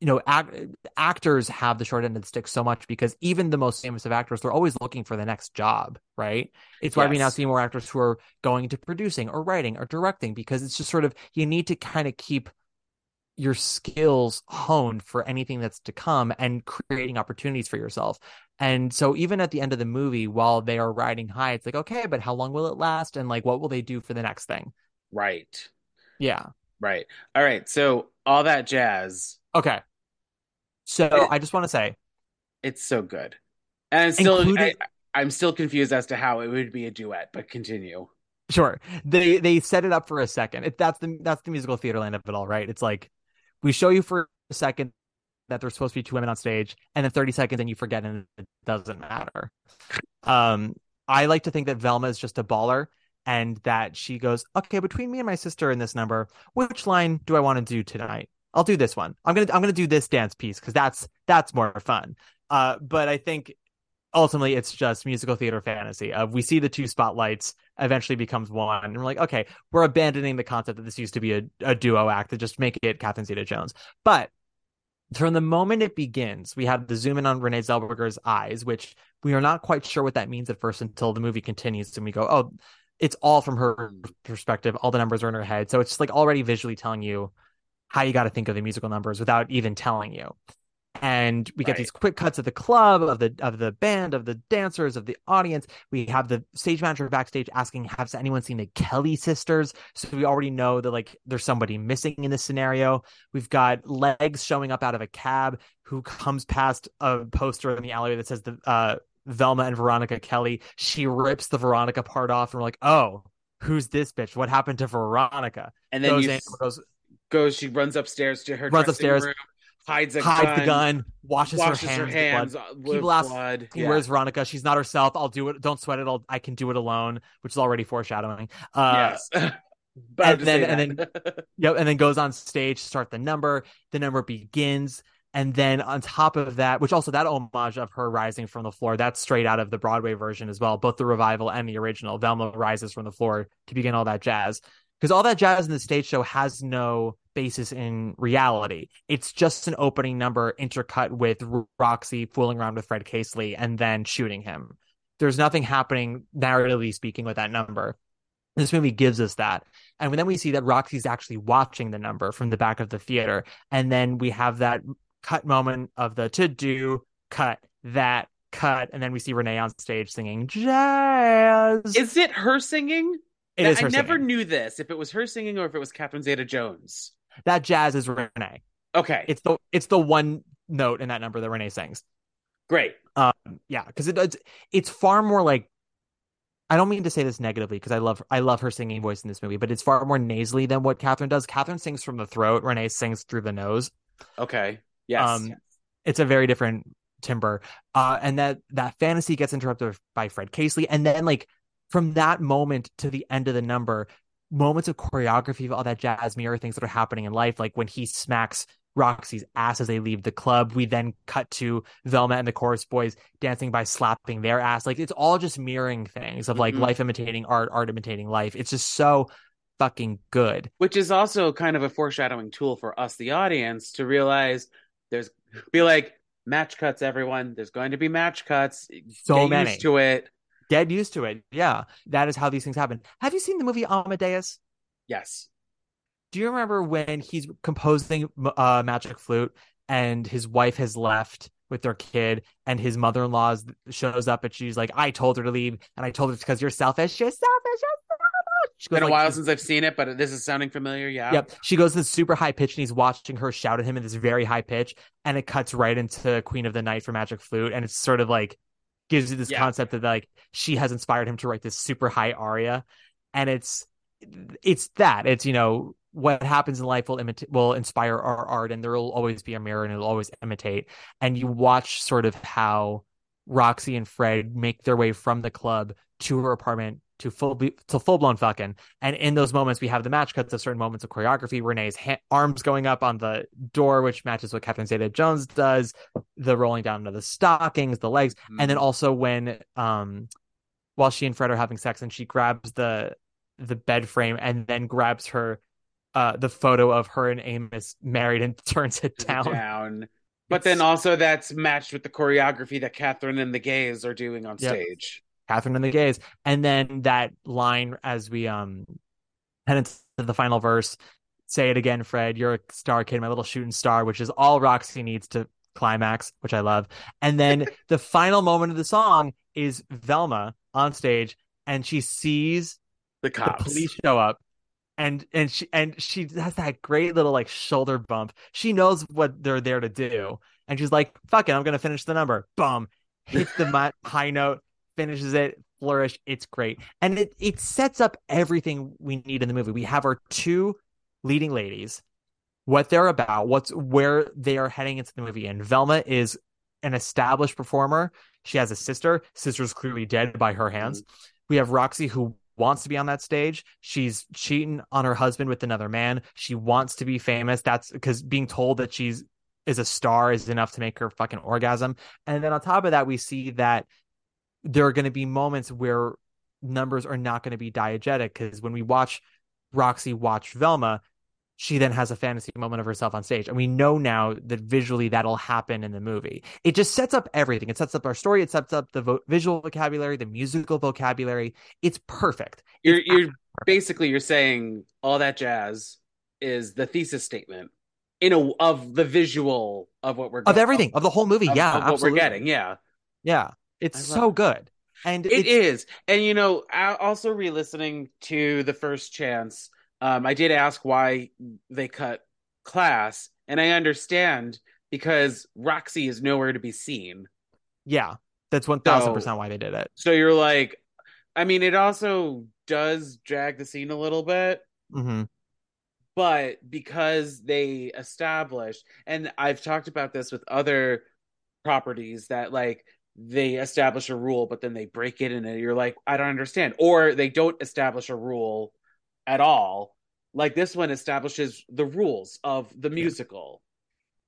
Speaker 2: you know, act, actors have the short end of the stick so much because even the most famous of actors, they're always looking for the next job, right? It's why we now see more actors who are going into producing or writing or directing because it's just sort of you need to kind of keep your skills honed for anything that's to come and creating opportunities for yourself. And so even at the end of the movie, while they are riding high, it's like, okay, but how long will it last? And like, what will they do for the next thing?
Speaker 1: right,
Speaker 2: Yeah.
Speaker 1: right. All right. So all that jazz,
Speaker 2: Okay. So
Speaker 1: It-
Speaker 2: I just want to say,
Speaker 1: it's so good, and I'm still I, I'm still confused as to how it would be a duet. But continue.
Speaker 2: Sure. They they set it up for a second. It, that's the that's the musical theater land of it all, right? It's like we show you for a second that there's supposed to be two women on stage, and then 30 seconds and you forget and it doesn't matter. Um I like to think that Velma is just a baller and that she goes, okay, between me and my sister in this number, which line do I want to do tonight? I'll do this one. I'm gonna I'm gonna do this dance piece because that's that's more fun. Uh, but I think ultimately it's just musical theater fantasy of we see the two spotlights eventually becomes one. And we're like okay we're abandoning the concept that this used to be a, a duo act to just make it catherine zeta jones but from the moment it begins we have the zoom in on renee zellweger's eyes which we are not quite sure what that means at first until the movie continues and we go oh it's all from her perspective. All the numbers are in her head. So it's like already visually telling you how you got to think of the musical numbers without even telling you and we get
Speaker 1: Right.
Speaker 2: these quick cuts of the club of the of the band of the dancers of the audience. We have the stage manager backstage asking has anyone seen the kelly sisters? So we already know that like there's somebody missing in this scenario. We've got legs showing up out of a cab who comes past a poster in the alleyway that says the uh velma and veronica kelly. She rips the veronica part off and we're like oh who's this bitch? What happened to veronica?
Speaker 1: And then
Speaker 2: goes
Speaker 1: you
Speaker 2: in goes
Speaker 1: goes. She runs upstairs to her
Speaker 2: Runs
Speaker 1: dressing
Speaker 2: upstairs,
Speaker 1: room, hides a
Speaker 2: hides
Speaker 1: gun,
Speaker 2: the gun washes,
Speaker 1: washes
Speaker 2: her hands, blood.
Speaker 1: with
Speaker 2: People ask,
Speaker 1: blood. Yeah.
Speaker 2: Where's Veronica? She's not herself. I'll do it. Don't sweat it. I'll, I can do it alone, which is already foreshadowing. Uh,
Speaker 1: yes. But
Speaker 2: and then- and
Speaker 1: that.
Speaker 2: Yep. And then goes on stage, to start the number. The number begins. And then on top of that, which also that homage of her rising from the floor, that's straight out of the Broadway version as well, both the revival and the original. Velma rises from the floor to begin all that jazz. Because all that jazz in the stage show has no basis in reality. It's just an opening number intercut with Roxy fooling around with Fred Casely and then shooting him. There's nothing happening, narratively speaking, with that number. This movie gives us that. And then we see that Roxy's actually watching the number from the back of the theater. And then we have that cut moment of the to do, cut, that, cut. And then we see Renee on stage singing jazz.
Speaker 1: Is it her singing?
Speaker 2: It is
Speaker 1: I never
Speaker 2: singing.
Speaker 1: knew this. If it was her singing or if it was Catherine Zeta Jones.
Speaker 2: That jazz is Renee.
Speaker 1: Okay,
Speaker 2: It's the it's the one note in that number that Renee sings.
Speaker 1: great.
Speaker 2: Um, yeah, because it, it's it's far more like I don't mean to say this negatively because I love I love her singing voice in this movie, but it's far more nasally than what Catherine does. Catherine sings from the throat, Renee sings through the nose.
Speaker 1: Okay, yes.
Speaker 2: Um, It's a very different timbre. Uh, and that that fantasy gets interrupted by Fred Casely, and then like from that moment to the end of the number, moments of choreography of all that jazz mirror things that are happening in life, like when he smacks Roxy's ass as they leave the club. We then cut to Velma and the chorus boys dancing by slapping their ass. Like it's all just mirroring things of like
Speaker 1: Mhm.
Speaker 2: life imitating art, art imitating life. It's just so fucking good.
Speaker 1: Which is also kind of a foreshadowing tool for us, the audience, to realize there's be like match cuts, everyone. There's going to be match cuts.
Speaker 2: So
Speaker 1: Get
Speaker 2: many.
Speaker 1: to it.
Speaker 2: Get used to it. Yeah. That is how these things happen. Have you seen the movie Amadeus?
Speaker 1: Yes.
Speaker 2: Do you remember when he's composing uh, Magic Flute and his wife has left with their kid and his mother-in-law shows up and she's like, I told her to leave and I told her it's because you're selfish. You're selfish. You're selfish.
Speaker 1: It's been
Speaker 2: goes
Speaker 1: a while since I've seen it, but this is sounding familiar. Yeah.
Speaker 2: Yep. She goes to this super high pitch and he's watching her shout at him in this very high pitch. And it cuts right into Queen of the Night for Magic Flute. And it's sort of like gives you this
Speaker 1: Yeah.
Speaker 2: concept that like she has inspired him to write this super high aria. And it's it's that. It's, you know, what happens in life will imitate will inspire our art and there will always be a mirror and it'll always imitate. And you watch sort of how Roxy and Fred make their way from the club to her apartment to full to full blown fucking. And in those moments, we have the match cuts of certain moments of choreography. Renee's ha- arms going up on the door, which matches what Catherine Zeta Jones does. The rolling down of the stockings, the legs, and then
Speaker 1: Mm.
Speaker 2: also when, um, while she and Fred are having sex, and she grabs the the bed frame and then grabs her, uh, the photo of her and Amos married and turns it down.
Speaker 1: down. But then also that's matched with the choreography that Catherine and the gays are doing on
Speaker 2: Yep.
Speaker 1: stage.
Speaker 2: Catherine and the gays, and then that line as we um head into the final verse. Say it again, Fred. You're a star kid, my little shooting star, which is all Roxy needs to climax, which I love. And then the final moment of the song is Velma on stage, and she sees
Speaker 1: The
Speaker 2: the
Speaker 1: cops.
Speaker 2: police show up. And and she and she has that great little like shoulder bump. She knows what they're there to do, and she's like, "Fuck it, I'm gonna finish the number." Bum, hits the high note, finishes it, flourish. It's great, and it it sets up everything we need in the movie. We have our two leading ladies, what they're about, what's where they are heading into the movie, and Velma is an established performer. She has a sister. Sister's clearly dead by her hands.
Speaker 1: Mm-hmm.
Speaker 2: We have Roxy who wants to be on that stage. She's cheating on her husband with another man. She wants to be famous. That's because being told that she's is a star is enough to make her fucking orgasm. And then on top of that, we see that there are going to be moments where numbers are not going to be diegetic because when we watch Roxy watch Velma, she then has a fantasy moment of herself on stage. And we know now that visually that'll happen in the movie. It just sets up everything. It sets up our story. It sets up the vo- visual vocabulary, the musical vocabulary. It's perfect.
Speaker 1: You're
Speaker 2: It's
Speaker 1: you're
Speaker 2: perfect.
Speaker 1: basically you're saying all that jazz is the thesis statement in a of the visual of what we're
Speaker 2: of everything of the whole movie.
Speaker 1: of-
Speaker 2: yeah,
Speaker 1: of what we're getting. Yeah,
Speaker 2: Yeah, it's so good. And it's.
Speaker 1: And you know, I- also re-listening to the first chance, um, I did ask why they cut class, and I understand because Roxy is nowhere to be seen.
Speaker 2: yeah, that's one thousand
Speaker 1: So-
Speaker 2: percent why they did it.
Speaker 1: So you're like, I mean, it also does drag the scene a little bit.
Speaker 2: hmm
Speaker 1: but because they established and i've talked about this with other properties that like they establish a rule but then they break it and you're like i don't understand. Or they don't establish a rule at all. Like this one establishes the rules of the musical.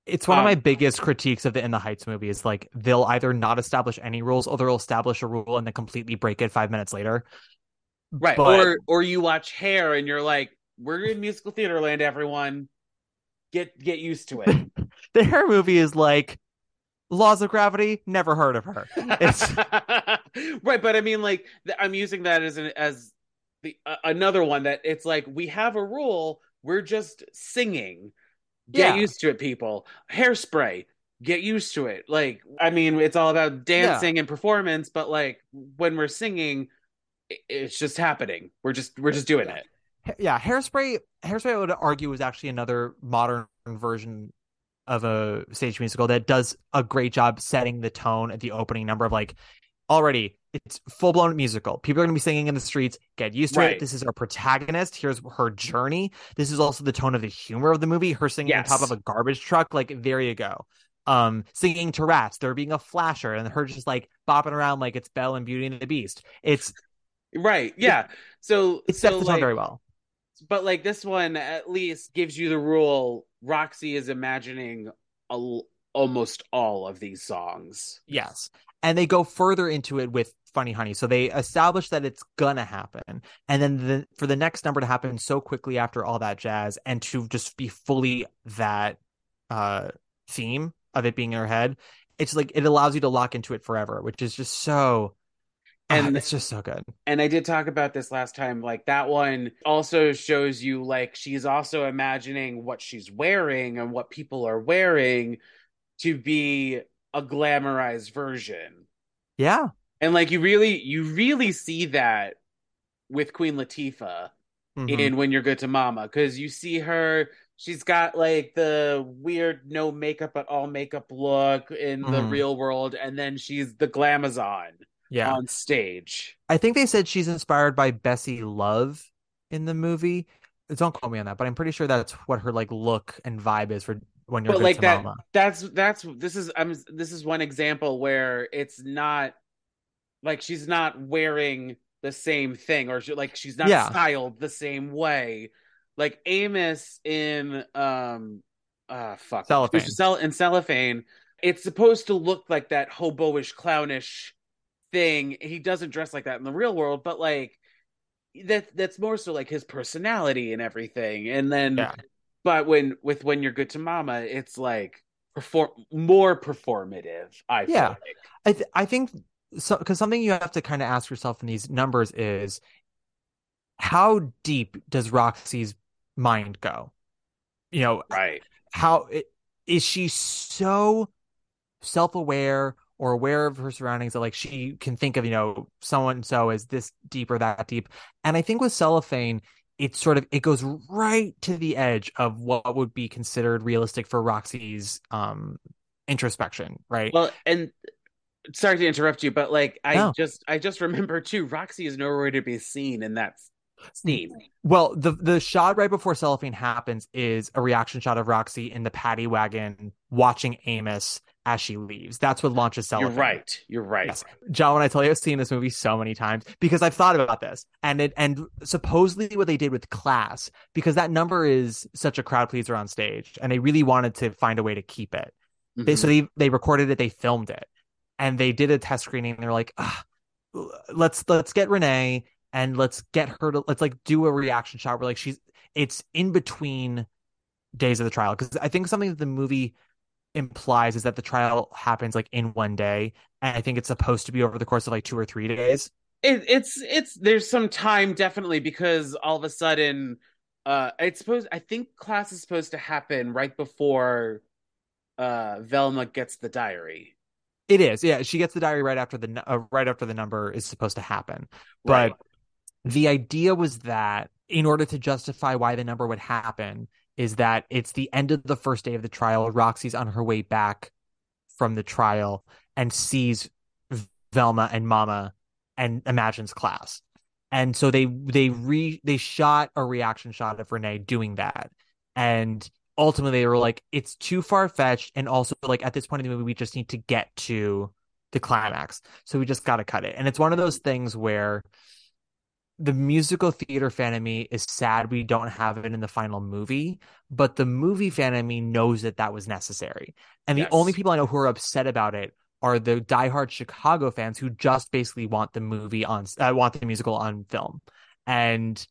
Speaker 2: It's one of my
Speaker 1: Um,
Speaker 2: biggest critiques of the In the Heights movie is like they'll either not establish any rules or they'll establish a rule and then completely break it five minutes later.
Speaker 1: right.
Speaker 2: But-
Speaker 1: or or you watch hair and you're like we're in musical theater land everyone. Get get used to it.
Speaker 2: The Hair movie is like laws of gravity. Never heard of her. It's
Speaker 1: right, but I mean, like, I'm using that as an as the uh, another one that it's like we have a rule. We're just singing. Get
Speaker 2: Yeah.
Speaker 1: used to it, people. Hairspray. Get used to it. Like, I mean, it's all about dancing and performance, but like when we're singing, it's just happening. We're just we're just doing it.
Speaker 2: yeah, Hairspray. Hairspray, I would argue, is actually another modern version of a stage musical that does a great job setting the tone at the opening number of like already it's full blown musical. People are going to be singing in the streets. Get used to
Speaker 1: Right.
Speaker 2: it. This is our protagonist. Here's her journey. This is also the tone of the humor of the movie. Her singing on top of a garbage truck. Like there you go. Um, singing to rats. There being a flasher and her just like bopping around like it's Belle and Beauty and the Beast. It's
Speaker 1: Right. Yeah. So
Speaker 2: it
Speaker 1: so
Speaker 2: sets the tone
Speaker 1: like,
Speaker 2: very well.
Speaker 1: but like this one at least gives you the rule roxy is imagining almost all of these songs
Speaker 2: Yes. And they go further into it with Funny Honey. So they establish that it's gonna happen. And then the, for the next number to happen so quickly after all that jazz and to just be fully that uh theme of it being in her head, it's like it allows you to lock into it forever, which is just so and
Speaker 1: And-
Speaker 2: it's just so good.
Speaker 1: and i did talk about this last time like that one also shows you like she's also imagining what she's wearing and what people are wearing to be a glamorized version
Speaker 2: Yeah.
Speaker 1: and like you really you really see that with queen latifah
Speaker 2: Mhm.
Speaker 1: in When You're Good to Mama because you see her. She's got like the weird no makeup but all makeup look in the
Speaker 2: Mhm.
Speaker 1: real world, and then she's the glamazon
Speaker 2: Yeah.
Speaker 1: on stage.
Speaker 2: I think they said she's inspired by Bessie Love in the movie. Don't quote me on that, but I'm pretty sure that's what her like look and vibe is for when you're
Speaker 1: But like that,
Speaker 2: mama.
Speaker 1: that's that's this is I'm this is one example where it's not like she's not wearing the same thing or she, like she's not
Speaker 2: Yeah.
Speaker 1: styled the same way. Like Amos in um uh fuck
Speaker 2: Cellophane.
Speaker 1: In cellophane, it's supposed to look like that hoboish clownish thing. He doesn't dress like that in the real world, but like that that's more so like his personality and everything. And then
Speaker 2: Yeah.
Speaker 1: but when with when you're good to mama, it's like perform more performative, I feel
Speaker 2: Yeah.
Speaker 1: like.
Speaker 2: I th- I think so because something you have to kind of ask yourself in these numbers is how deep does Roxy's mind go? You know,
Speaker 1: Right.
Speaker 2: How is she so self-aware or aware of her surroundings that like she can think of, you know, someone and so as this deep or that deep. And I think with cellophane, it's sort of it goes right to the edge of what would be considered realistic for Roxy's um introspection, right?
Speaker 1: Well, and sorry to interrupt you, but like I
Speaker 2: No.
Speaker 1: just I just remember too, Roxy is nowhere to be seen in that scene.
Speaker 2: Well, the the shot right before cellophane happens is a reaction shot of Roxy in the paddy wagon watching Amos as she leaves. That's what launches Cellophane.
Speaker 1: You're right. You're right.
Speaker 2: Yes. Jon, when I tell you I've seen this movie so many times because I've thought about this and it and supposedly what they did with class, because that number is such a crowd pleaser on stage, and they really wanted to find a way to keep it. They so
Speaker 1: Mhm.
Speaker 2: they they recorded it, they filmed it, and they did a test screening. And they're like, "Ah, let's let's get Renee and let's get her to let's like do a reaction shot where like she's it's in between days of the trial because I think something that the movie implies is that the trial happens like in one day, and I think it's supposed to be over the course of like two or three days.
Speaker 1: It, it's it's there's some time definitely because all of a sudden, uh, it's supposed. I think class is supposed to happen right before, uh, Velma gets the diary.
Speaker 2: It is, yeah. She gets the diary right after the uh, right after the number is supposed to happen,
Speaker 1: Right.
Speaker 2: but the idea was that in order to justify why the number would happen is that it's the end of the first day of the trial. Roxy's on her way back from the trial and sees velma and mama and imagines class and so they they re they shot a reaction shot of renee doing that. And ultimately they were like it's too far-fetched. And also like at this point in the movie we just need to get to the climax. So we just got to cut it. And it's one of those things where the musical theater fan of me is sad we don't have it in the final movie, but the movie fan of me knows that that was necessary. And the only people I know who are upset about it are the diehard Chicago fans who just basically want the movie on, uh, want the musical on film. And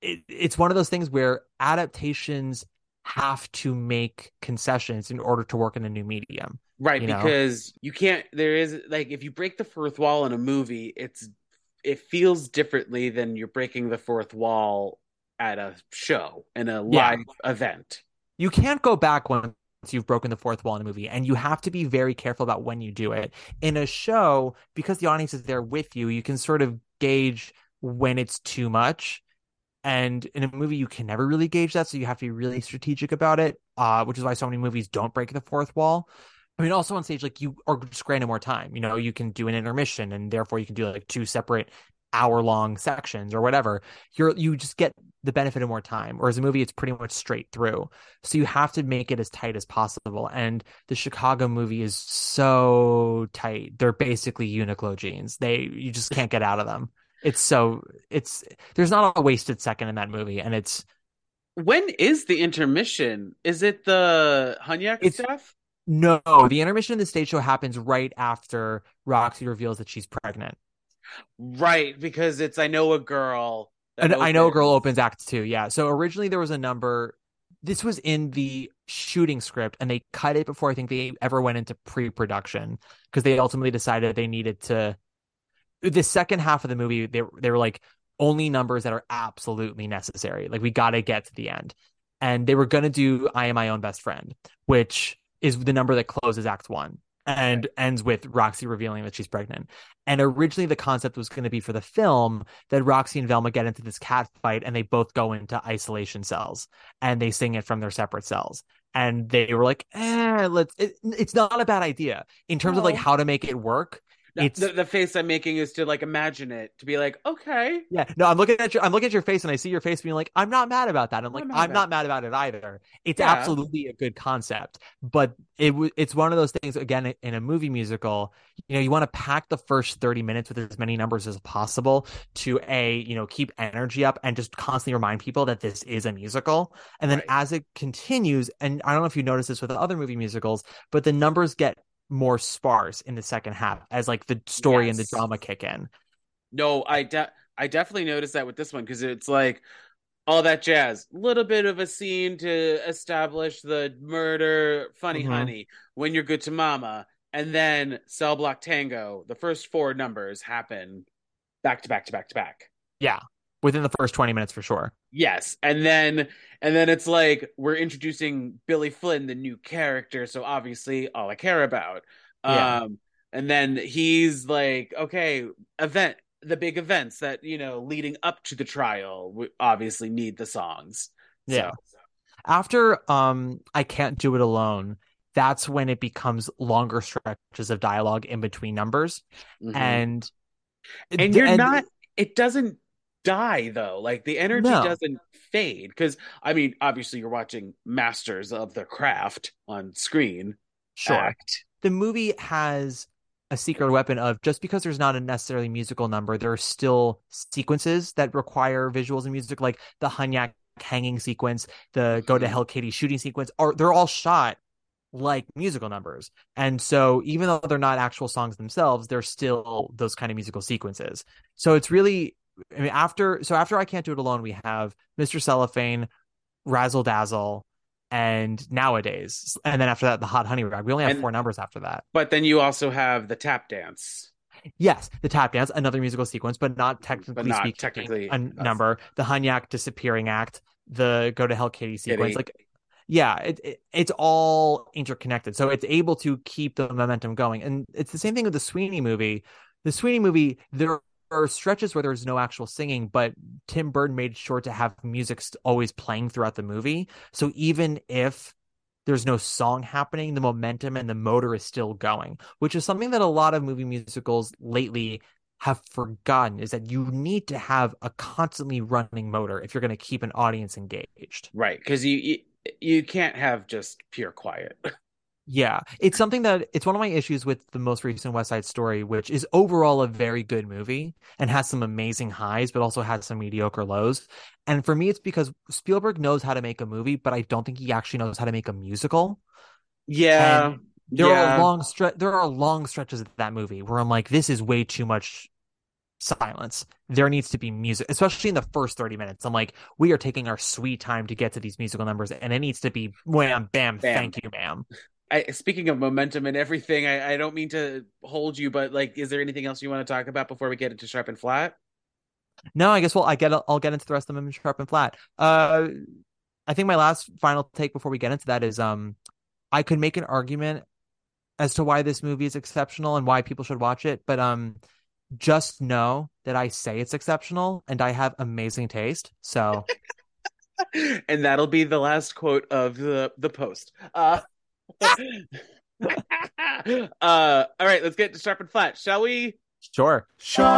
Speaker 2: it, it's one of those things where adaptations have to make concessions in order to work in a new medium.
Speaker 1: Right,
Speaker 2: you know?
Speaker 1: because you can't. There is like if you break the fourth wall in a movie, it's it feels differently than you're breaking the fourth wall at a show in a
Speaker 2: Yeah.
Speaker 1: live event.
Speaker 2: you can't go back once you've broken the fourth wall in a movie and you have to be very careful about when you do it in a show because the audience is there with you you can sort of gauge when it's too much and in a movie you can never really gauge that so you have to be really strategic about it uh, which is why so many movies don't break the fourth wall i mean also on stage like you are just granted more time you know you can do an intermission and therefore you can do like two separate hour long sections or whatever. You're you just get the benefit of more time whereas a movie it's pretty much straight through. So you have to make it as tight as possible and the chicago movie is so tight. They're basically uniqlo jeans. They you just can't get out of them. It's so it's there's not a wasted second in that movie and it's
Speaker 1: When is the intermission? Is it the Hunyak stuff?
Speaker 2: No the intermission in the stage show happens right after roxy reveals that she's pregnant
Speaker 1: Right, because it's I know a girl.
Speaker 2: And I know a girl
Speaker 1: opens.
Speaker 2: opens act two. Yeah. So originally there was a number. This was in the shooting script, and they cut it before I think they ever went into pre-production because they ultimately decided they needed to. The second half of the movie, they they were like only numbers that are absolutely necessary. Like we got to get to the end, and they were gonna do "I Am My Own Best Friend," which is the number that closes Act One and ends with Roxy revealing that she's pregnant. And originally the concept was going to be for the film that Roxy and Velma get into this cat fight and they both go into isolation cells and they sing it from their separate cells. And they were like, eh, let's, it, it's not a bad idea in terms of like how to make it work. It's,
Speaker 1: the, the face I'm making is to like imagine it to be like, okay,
Speaker 2: yeah, no, I'm looking at your, I'm looking at your face and I see your face being like, I'm not mad about that. I'm like,
Speaker 1: not
Speaker 2: I'm not mad about it either. It's
Speaker 1: Yeah.
Speaker 2: absolutely a good concept, but it it's one of those things again in a movie musical, you know, you want to pack the first 30 minutes with as many numbers as possible to a, you know, keep energy up and just constantly remind people that this is a musical. And then
Speaker 1: Right.
Speaker 2: as it continues, and I don't know if you noticed this with other movie musicals, but the numbers get more sparse in the second half as like the story and the drama kick in.
Speaker 1: no, I de- I definitely noticed that with this one because it's like all that jazz, little bit of a scene to establish the murder, funny
Speaker 2: Mhm.
Speaker 1: honey, when you're good to mama, and then cell block tango. The first four numbers happen back to back to back to back.
Speaker 2: Yeah. Within the first 20 minutes for sure.
Speaker 1: Yes, and then and then it's like we're introducing Billy Flynn, the new character, so obviously all I care about.
Speaker 2: Yeah.
Speaker 1: Um and then he's like, okay, event the big events that, you know, leading up to the trial we obviously need the songs.
Speaker 2: Yeah.
Speaker 1: So,
Speaker 2: After um I can't do it alone, that's when it becomes longer stretches of dialogue in between numbers.
Speaker 1: mhm.
Speaker 2: And
Speaker 1: and you're not it doesn't die though like the energy
Speaker 2: No.
Speaker 1: doesn't fade because i mean obviously you're watching masters of the craft on screen
Speaker 2: sure.
Speaker 1: act
Speaker 2: the movie has a secret weapon of just because there's not a necessarily musical number, there are still sequences that require visuals and music, like the Hunyak hanging sequence, the Go to
Speaker 1: Mhm.
Speaker 2: Hell Katie shooting sequence, are they're all shot like musical numbers. And so even though they're not actual songs themselves, they're still those kind of musical sequences. So it's really I mean after so after I Can't Do It Alone, we have Mr. Cellophane, Razzle Dazzle, and nowadays. And then after that, the Hot Honey Rag. We only have
Speaker 1: And-
Speaker 2: four numbers after that.
Speaker 1: But then you also have the tap dance.
Speaker 2: Yes, the tap dance, another musical sequence, but not technically but
Speaker 1: not
Speaker 2: speaking
Speaker 1: technically
Speaker 2: a number. The Hunyak disappearing act, the Go to Hell Kitty sequence,
Speaker 1: Kitty.
Speaker 2: like yeah, it, it it's all interconnected. So it's able to keep the momentum going. And it's the same thing with the Sweeney movie. The Sweeney movie, there are stretches where there's no actual singing, but Tim Burton made sure to have music always playing throughout the movie. So even if there's no song happening, the momentum and the motor is still going, which is something that a lot of movie musicals lately have forgotten is that you need to have a constantly running motor if you're going to keep an audience engaged.
Speaker 1: Right. Because you, you you can't have just pure quiet.
Speaker 2: Yeah, it's something that it's one of my issues with the most recent West Side Story, which is overall a very good movie and has some amazing highs, but also has some mediocre lows. And for me, it's because Spielberg knows how to make a movie, but I don't think he actually knows how to make a musical.
Speaker 1: Yeah.
Speaker 2: And there
Speaker 1: yeah.
Speaker 2: are long stre- there are long stretches of that movie where I'm like, this is way too much silence. There needs to be music, especially in the first 30 minutes. I'm like, we are taking our sweet time to get to these musical numbers, and it needs to be wham, bam,
Speaker 1: Bam.
Speaker 2: thank you, ma'am.
Speaker 1: I, speaking of momentum and everything, I, I don't mean to hold you, but like, is there anything else you want to talk about before we get into sharp and flat?
Speaker 2: No, I guess well, I get I'll get into the rest of them in sharp and flat. Uh, I think my last final take before we get into that is um, I could make an argument as to why this movie is exceptional and why people should watch it, but um, just know that I say it's exceptional and I have amazing taste. So
Speaker 1: and that'll be the last quote of the the post. Uh, uh, all right, let's get to sharp and flat, shall we?
Speaker 2: sure.
Speaker 3: Sharp.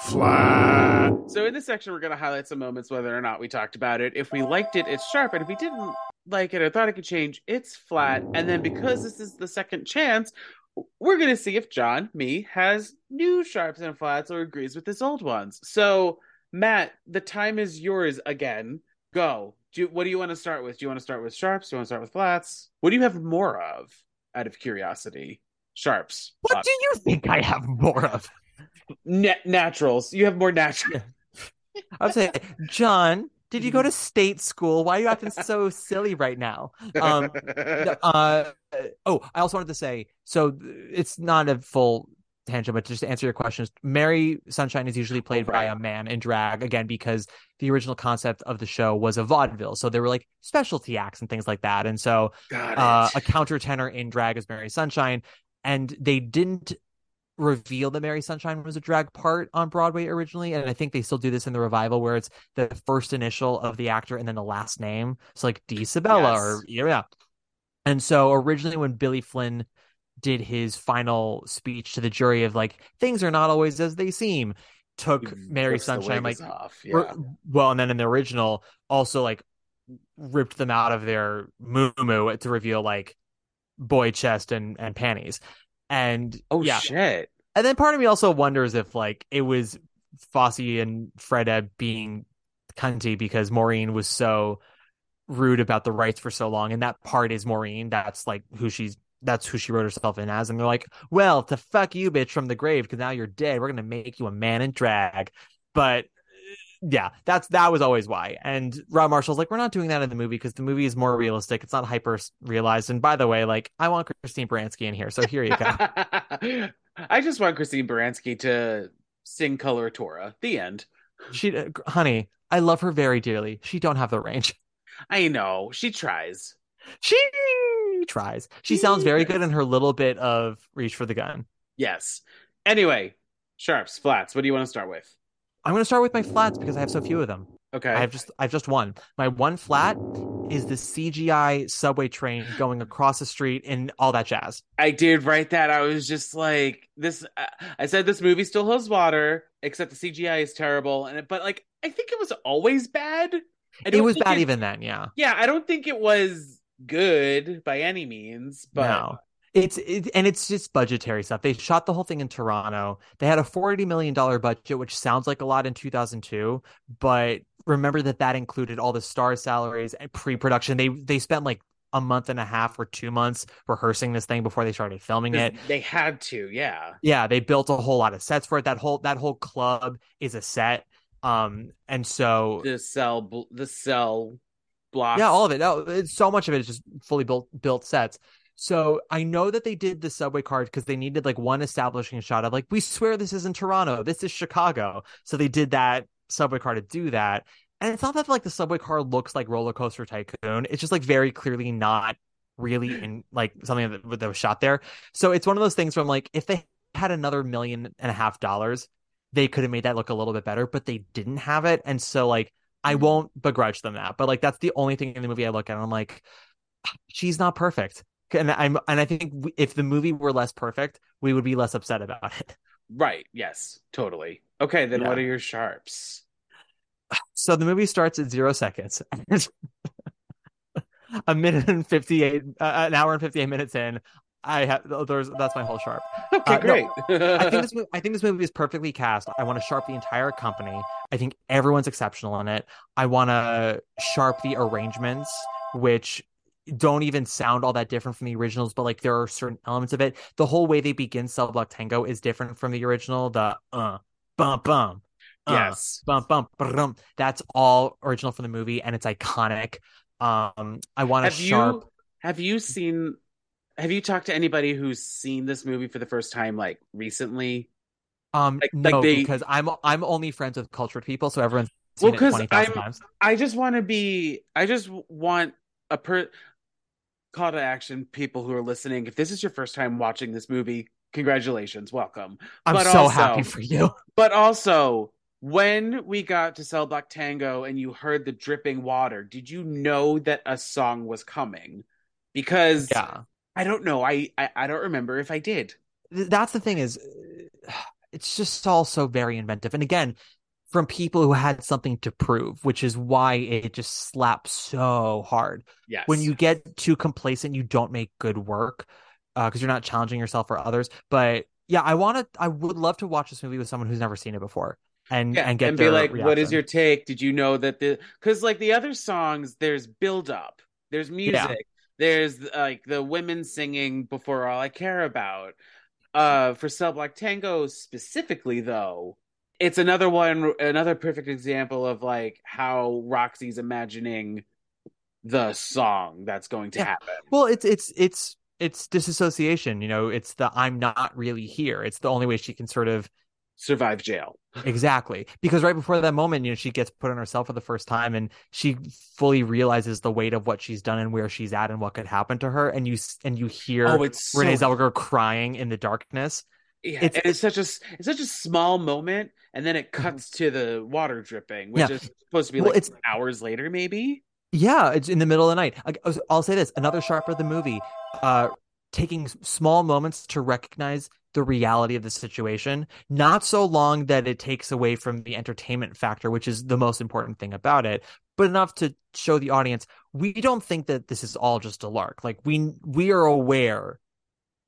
Speaker 3: Flat.
Speaker 1: So in this section, we're going to highlight some moments, whether or not we talked about it. If we liked it, it's sharp, and if we didn't like it or thought it could change, it's flat. And then because this is the second chance, we're going to see if Jon, me, has new sharps and flats or agrees with his old ones. So Matt, the time is yours again. Go. Do you, what do you want to start with? Do you want to start with sharps? Do you want to start with flats? What do you have more of? Out of curiosity, sharps.
Speaker 2: What
Speaker 1: Uh,
Speaker 2: do you think I have more of?
Speaker 1: na- naturals. You have more natural.
Speaker 2: I would say, Jon, did you go to state school? Why are you acting so silly right now? Um, uh, oh, I also wanted to say, so it's not a full tangent, but just to answer your questions, Mary Sunshine is usually played by a man in drag, again, because the original concept of the show was a vaudeville. So there were like specialty acts and things like that. And so uh, a countertenor in drag is Mary Sunshine, and they didn't reveal that Mary Sunshine was a drag part on Broadway originally, and I think they still do this in the revival where it's the first initial of the actor and then the last name. So like D Sabella or yeah. And so originally when Billy Flynn did his final speech to the jury of like things are not always as they seem, took
Speaker 1: mm,
Speaker 2: Mary Sunshine like
Speaker 1: wigs off.
Speaker 2: Re-
Speaker 1: Yeah.
Speaker 2: well, and then in the original, also like ripped them out of their moo to reveal like boy chest and and panties, and
Speaker 1: Oh
Speaker 2: yeah,
Speaker 1: shit.
Speaker 2: and then part of me also wonders if like it was Fosse and Freda being cunty because Maurine was so rude about the rights for so long, and that part is Maurine. That's like who she's. That's who she wrote herself in as, and they're like, "Well, to fuck you, bitch, from the grave, because now you're dead. We're gonna make you a man in drag." But yeah, that's that was always why. And Rob Marshall's like, we're not doing that in the movie because the movie is more realistic. It's not hyper realized. And by the way, like, I want Christine Baranski in here, so here you go.
Speaker 1: I just want Christine Baranski to sing Coloratura. The end.
Speaker 2: she, uh, honey, I love her very dearly. She don't have the range.
Speaker 1: I know. She tries.
Speaker 2: She tries. She sounds very good in her little bit of reach for the gun.
Speaker 1: Yes. Anyway, sharps, flats. What do you want to start with?
Speaker 2: I'm going to start with my flats because I have so few of them.
Speaker 1: Okay.
Speaker 2: I have just I have just one. My one flat is the CGI subway train going across the street and all that jazz.
Speaker 1: I did write that. I was just like, this. uh, I said this movie still holds water, except the CGI is terrible. And it, but like, I think it was always bad.
Speaker 2: It was bad even then, yeah.
Speaker 1: Yeah, I don't think it was good by any means, but
Speaker 2: no. It's it, and it's just budgetary stuff. They shot the whole thing in Toronto. They had a forty million dollar budget, which sounds like a lot in two thousand two, but remember that that included all the star salaries and pre production. They they spent like a month and a half or two months rehearsing this thing before they started filming it.
Speaker 1: they had to, yeah.
Speaker 2: Yeah, they built a whole lot of sets for it. That whole that whole club is a set. Um, and so
Speaker 1: The cell, the cell blocks.
Speaker 2: yeah, all of it. No, it's so much of it is just fully built built sets. So I know that they did the subway card because they needed like one establishing shot of like we swear this isn't Toronto, this is Chicago. So they did that subway car to do that. And it's not that like the subway car looks like Roller Coaster Tycoon. It's just like very clearly not really in like something that, that was shot there. So it's one of those things from like if they had another million and a half dollars, they could have made that look a little bit better, but they didn't have it. And so like I won't begrudge them that. But like that's the only thing in the movie I look at and I'm like, she's not perfect. And I'm and I think if the movie were less perfect, we would be less upset about it.
Speaker 1: Right. Yes. Totally. Okay. Then
Speaker 2: Yeah.
Speaker 1: what are your sharps?
Speaker 2: So the movie starts at zero seconds. a minute and 58 uh, an hour and 58 minutes in i have there's that's my whole sharp
Speaker 1: Okay.
Speaker 2: Uh, no,
Speaker 1: great.
Speaker 2: I think this movie, I think this movie is perfectly cast. I want to sharp the entire company. I think everyone's exceptional in it. I want to sharp the arrangements, which don't even sound all that different from the originals, but like there are certain elements of it. The whole way they begin Cell Block Tango is different from the original. The uh bum bum. uh,
Speaker 1: yes.
Speaker 2: bum bum brum. That's all original from the movie, and it's iconic. Um, I want to sharp.
Speaker 1: you have you seen? Have you talked to anybody who's seen this movie for the first time, like recently?
Speaker 2: Um,
Speaker 1: like- like
Speaker 2: no,
Speaker 1: they-
Speaker 2: because I'm I'm only friends with cultured people, so everyone's seen
Speaker 1: Well,
Speaker 2: it
Speaker 1: 'cause
Speaker 2: twenty thousand
Speaker 1: I'm-
Speaker 2: times.
Speaker 1: I just want to be. I just want a per call to action. People who are listening, if this is your first time watching this movie, congratulations, welcome.
Speaker 2: I'm
Speaker 1: but
Speaker 2: so
Speaker 1: also-
Speaker 2: happy for you.
Speaker 1: But also, when we got to Cell Block Tango and you heard the dripping water, did you know that a song was coming? Because
Speaker 2: Yeah,
Speaker 1: I don't know. I, I I don't remember if I did.
Speaker 2: That's the thing is, uh, it's just all so very inventive, and again, from people who had something to prove, which is why it just slaps so hard.
Speaker 1: Yes.
Speaker 2: when you get too complacent you don't make good work because you're not challenging yourself or others but yeah i want to i would love to watch this movie with someone who's never seen it before and
Speaker 1: yeah,
Speaker 2: and get
Speaker 1: and
Speaker 2: be
Speaker 1: like, what is your take? Did you know that the because like the other songs, there's build up, there's music, there's like the women singing before all I care about. Uh, for Cell Block Tango specifically, though, it's another one, another perfect example of like how Roxy's imagining the song that's going to
Speaker 2: Yeah.
Speaker 1: happen.
Speaker 2: well it's it's it's it's disassociation you know it's the i'm not really here it's the only way she can sort of
Speaker 1: Survive jail.
Speaker 2: exactly because right before that moment you know she gets put on herself for the first time and she fully realizes the weight of what she's done and where she's at and what could happen to her and you and you hear
Speaker 1: Oh, it's so
Speaker 2: renee zellweger crying in the darkness
Speaker 1: Yeah,
Speaker 2: It's-
Speaker 1: it's such a it's such a small moment, and then it cuts to the water dripping, which
Speaker 2: Mm-hmm. Yeah.
Speaker 1: is supposed to be
Speaker 2: Well,
Speaker 1: like
Speaker 2: it's-
Speaker 1: hours later, maybe.
Speaker 2: Yeah, it's in the middle of the night. I- I'll say this: another sharp of the movie, uh, taking small moments to recognize the reality of the situation. Not so long that it takes away from the entertainment factor, which is the most important thing about it, but enough to show the audience we don't think that this is all just a lark. Like we we are aware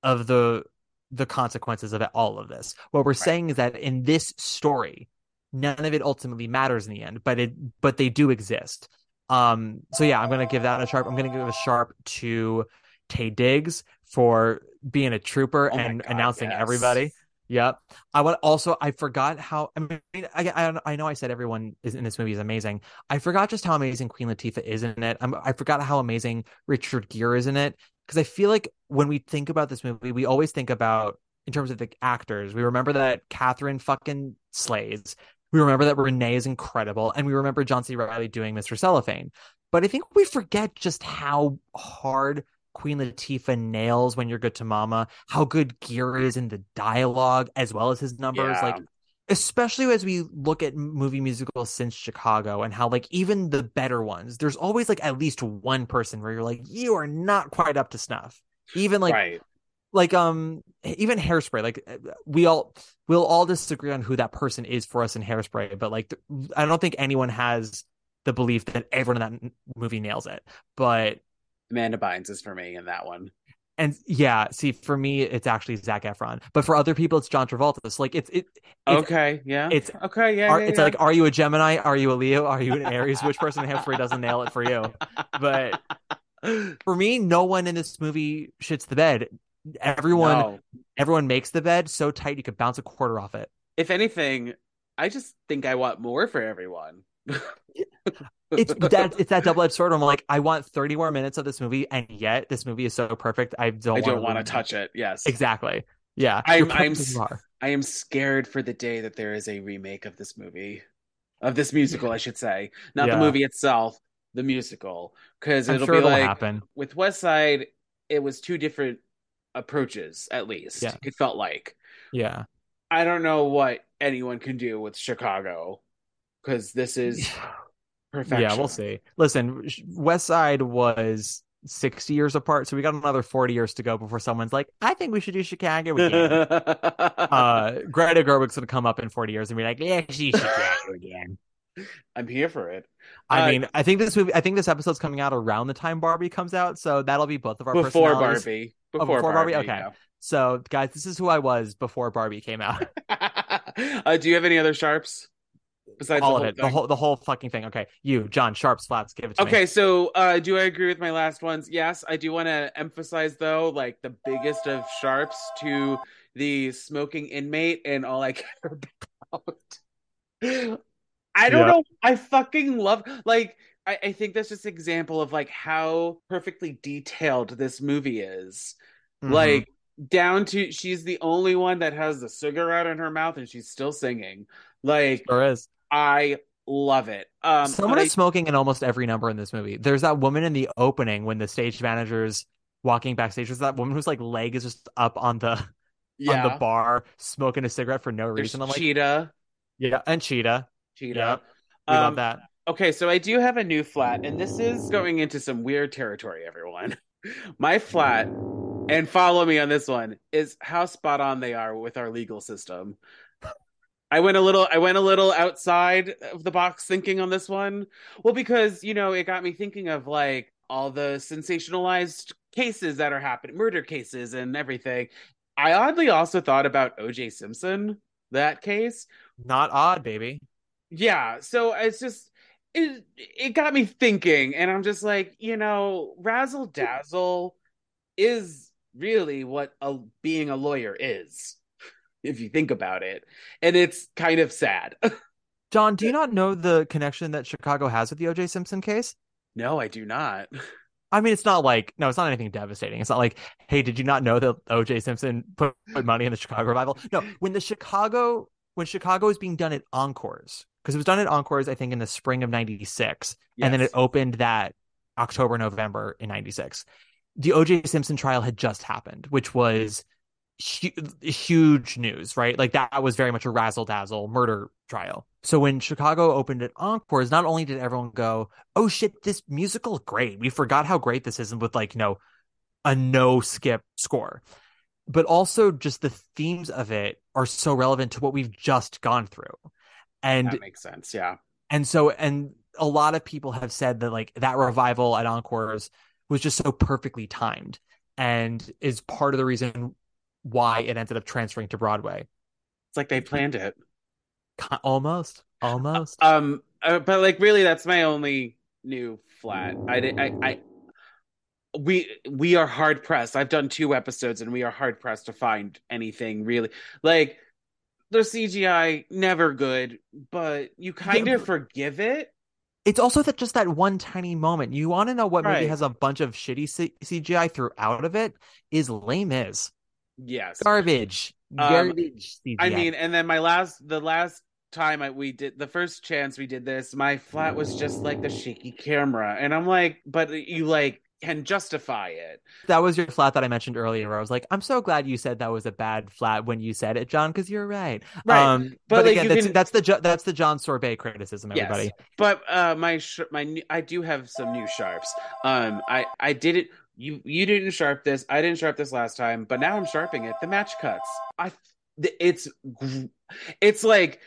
Speaker 2: of the the consequences of all of this. What we're saying is that in this story, none of it ultimately matters in the end, but it but they do exist. Um, so yeah, I'm gonna give that a sharp. I'm gonna give a sharp to Taye Diggs for being a trooper
Speaker 1: Oh
Speaker 2: and
Speaker 1: God,
Speaker 2: announcing
Speaker 1: yes.
Speaker 2: everybody. Yep. I want also. I forgot how. I mean, I, I I know I said everyone is in this movie is amazing. I forgot just how amazing Queen Latifah is in it. I'm, I forgot how amazing Richard Gere is in it because I feel like when we think about this movie, we always think about in terms of the actors. We remember that Catherine fucking slays. We remember that Renee is incredible, and we remember John C. Reilly doing Mr. Cellophane. But I think we forget just how hard Queen Latifah nails when you're good to mama, how good Gere is in the dialogue as well as his numbers.
Speaker 1: Yeah.
Speaker 2: Like especially as we look at movie musicals since Chicago and how like even the better ones, there's always like at least one person where you're like, you are not quite up to snuff. Even like
Speaker 1: right.
Speaker 2: like um even hairspray like we all we'll all disagree on who that person is for us in hairspray but like i don't think anyone has the belief that everyone in that movie nails it but
Speaker 1: Amanda Bynes is for me in that one.
Speaker 2: And yeah, see, for me, it's actually Zac Efron, but for other people, it's John Travolta. So like, it's it. It's,
Speaker 1: okay, yeah,
Speaker 2: it's
Speaker 1: okay, yeah.
Speaker 2: are,
Speaker 1: yeah,
Speaker 2: it's
Speaker 1: yeah.
Speaker 2: like, are you a Gemini? Are you a Leo? Are you an Aries? Which person Humphrey doesn't nail it for you? But for me, no one in this movie shits the bed. Everyone,
Speaker 1: No.
Speaker 2: everyone makes the bed so tight you could bounce a quarter off it.
Speaker 1: If anything, I just think I want more for everyone.
Speaker 2: It's that it's that double edged sword. I'm like, I want 30 more minutes of this movie, and yet this movie is so perfect. I don't.
Speaker 1: I don't
Speaker 2: want
Speaker 1: to touch it. Yes,
Speaker 2: Exactly. Yeah.
Speaker 1: I'm- I'm
Speaker 2: perfect as you are.
Speaker 1: I am scared for the day that there is a remake of this movie, of this musical, I should say, not the movie itself, the musical, because it'll
Speaker 2: sure
Speaker 1: be
Speaker 2: it'll
Speaker 1: like
Speaker 2: happen.
Speaker 1: with West Side, it was two different approaches at least.
Speaker 2: Yeah.
Speaker 1: It felt like
Speaker 2: Yeah.
Speaker 1: I don't know what anyone can do with Chicago because this is perfection.
Speaker 2: Yeah, we'll see. Listen, West Side was 60 years apart, so we got another 40 years to go before someone's like, I think we should do Chicago again. uh, Greta Gerwig's gonna come up in 40 years and be like, yeah, see Chicago again.
Speaker 1: I'm here for it.
Speaker 2: I
Speaker 1: Uh,
Speaker 2: mean, I think this movie, I think this episode's coming out around the time Barbie comes out, so that'll be both of our
Speaker 1: Before. Barbie.
Speaker 2: Oh,
Speaker 1: Before,
Speaker 2: before
Speaker 1: Barbie.
Speaker 2: Barbie? Okay. So, guys, this is who I was before Barbie came out.
Speaker 1: uh, do you have any other sharps besides
Speaker 2: All
Speaker 1: the
Speaker 2: of it, the whole, the whole fucking thing. Okay, you, Jon, sharps, flats, give it to me.
Speaker 1: Okay, so uh, do I agree with my last ones? Yes, I do want to emphasize though, like the biggest of sharps to the smoking inmate, and all I care about. I don't
Speaker 2: Yeah.
Speaker 1: know. I fucking love like. I, I think that's just an example of like how perfectly detailed this movie is.
Speaker 2: Mhm.
Speaker 1: Like down to she's the only one that has the cigarette in her mouth and she's still singing. Like
Speaker 2: there is.
Speaker 1: I love it. Um,
Speaker 2: Someone
Speaker 1: but I-
Speaker 2: is smoking in almost every number in this movie. There's that woman in the opening when the stage manager's walking backstage. There's that woman whose like leg is just up on the
Speaker 1: yeah.
Speaker 2: on the bar smoking a cigarette for no
Speaker 1: There's
Speaker 2: reason. I'm like,
Speaker 1: Chita.
Speaker 2: yeah, and Chita.
Speaker 1: Chita.
Speaker 2: Yep. We
Speaker 1: Um,
Speaker 2: love that.
Speaker 1: Okay, so I do have a new flat, and this is going into some weird territory, everyone. My flat, and follow me on this one, is how spot on they are with our legal system. I went a little I went a little outside of the box thinking on this one. Well, because, you know, it got me thinking of like all the sensationalized cases that are happening, murder cases and everything. I oddly also thought about OJ Simpson, that case.
Speaker 2: Not odd, baby.
Speaker 1: Yeah, so it's just it it got me thinking, and I'm just like, you know, razzle dazzle is really what a being a lawyer is, if you think about it, and it's kind of sad.
Speaker 2: Jon, do you not know the connection that Chicago has with the O.J. Simpson case?
Speaker 1: no, I do not.
Speaker 2: I mean, it's not like no, it's not anything devastating. It's not like, hey, did you not know that O.J. Simpson put, put money in the Chicago revival? No, when the Chicago when Chicago was being done at Encores, because it was done at Encores, I think in the spring of '96, and then it opened that October November in '96. The O.J. Simpson trial had just happened, which was huge news, right? Like that was very much a razzle dazzle murder trial. So when Chicago opened at Encores, not only did everyone go, "Oh shit, this musical is great," we forgot how great this is and with like you know a no skip score, but also just the themes of it are so relevant to what we've just gone through, and
Speaker 1: that makes sense. Yeah,
Speaker 2: and so and a lot of people have said that like that revival at Encores was just so perfectly timed and is part of the reason why it ended up transferring to Broadway.
Speaker 1: it's like they planned it.
Speaker 2: Almost, almost.
Speaker 1: Um, uh, but like really, that's my only new flat. I. I. I we we are hard pressed. I've done two episodes, and we are hard pressed to find anything really like the CGI never good, but you kind of forgive it.
Speaker 2: It's also that just that one tiny moment. You want to know what movie has a bunch of shitty C- CGI throughout of it? Is Les Mis
Speaker 1: Yes,
Speaker 2: garbage,
Speaker 1: Um,
Speaker 2: garbage. CGI.
Speaker 1: I mean, and then my last, the last time I, we did the first chance we did this, my flat was just like the shaky camera, and I'm like, but you like can justify it.
Speaker 2: that was your flat that I mentioned earlier. Where I was like, I'm so glad you said that was a bad flat when you said it, Jon, because you're right.
Speaker 1: Right.
Speaker 2: Um,
Speaker 1: But,
Speaker 2: but,
Speaker 1: like,
Speaker 2: again, that's
Speaker 1: can-
Speaker 2: that's the that's the Jon Sorbet criticism. Everybody.
Speaker 1: Yes, but uh, my sh- my new- I do have some new sharps. Um, I I did it. You you didn't sharp this. I didn't sharp this last time, but now I'm sharping it. The match cuts. I it's it's like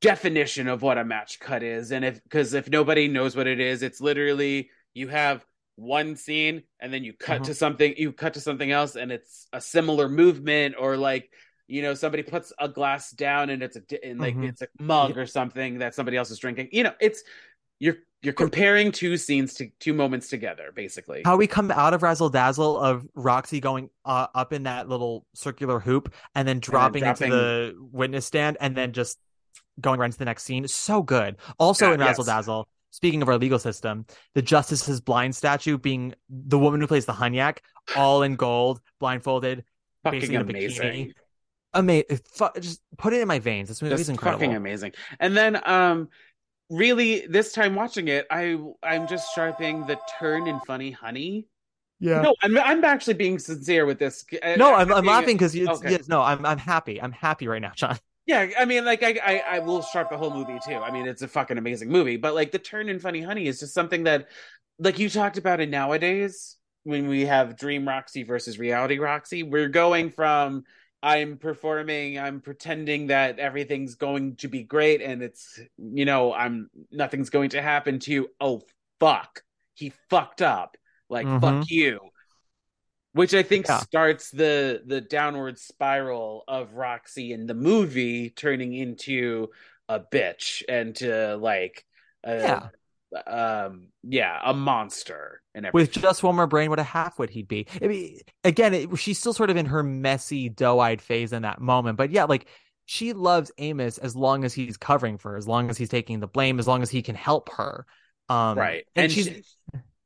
Speaker 1: definition of what a match cut is, and if because if nobody knows what it is, it's literally you have one scene and then you cut
Speaker 2: Mhm.
Speaker 1: to something you cut to something else and it's a similar movement or like you know somebody puts a glass down and it's a and like
Speaker 2: Mhm.
Speaker 1: it's a mug or something that somebody else is drinking you know it's you're you're comparing two scenes to two moments together basically
Speaker 2: How we come out of Razzle Dazzle of Roxy going uh, up in that little circular hoop and then dropping,
Speaker 1: dropping-
Speaker 2: into the witness stand and then just going right into the next scene. So good. Also
Speaker 1: Yeah,
Speaker 2: in Razzle
Speaker 1: yes.
Speaker 2: Dazzle, speaking of our legal system, the Justice's blind statue being the woman who plays the Hunyak, all in gold, blindfolded,
Speaker 1: fucking
Speaker 2: basically in a
Speaker 1: amazing.
Speaker 2: Amazing. Just put it in my veins. This movie
Speaker 1: is
Speaker 2: incredible.
Speaker 1: fucking amazing and then um really this time watching it i i'm just sharpening the turn in funny honey
Speaker 2: Yeah.
Speaker 1: no i'm i'm actually being sincere with this uh,
Speaker 2: No,
Speaker 1: uh,
Speaker 2: I'm I'm,
Speaker 1: I'm
Speaker 2: laughing because it's
Speaker 1: Okay.
Speaker 2: yes, no, I'm I'm happy. I'm happy right now, Jon.
Speaker 1: Yeah, I mean, like, I, I, I will sharp the whole movie too. I mean, it's a fucking amazing movie, but like the turn in Funny Honey is just something that, like you talked about in nowadays when we have Dream Roxy versus Reality Roxy, we're going from I'm performing, I'm pretending that everything's going to be great, and it's you know I'm nothing's going to happen to you. oh fuck he fucked up like
Speaker 2: Mhm.
Speaker 1: fuck you which I think
Speaker 2: Yeah.
Speaker 1: starts the the downward spiral of Roxy in the movie turning into a bitch and to like a, um yeah a monster and
Speaker 2: With just one more brain, what a halfwit he'd be. I mean, again, it, she's still sort of in her messy, doe-eyed phase in that moment. But yeah, like she loves Amos as long as he's covering for her, as long as he's taking the blame, as long as he can help her. Um,
Speaker 1: right
Speaker 2: And,
Speaker 1: and
Speaker 2: she's
Speaker 1: she-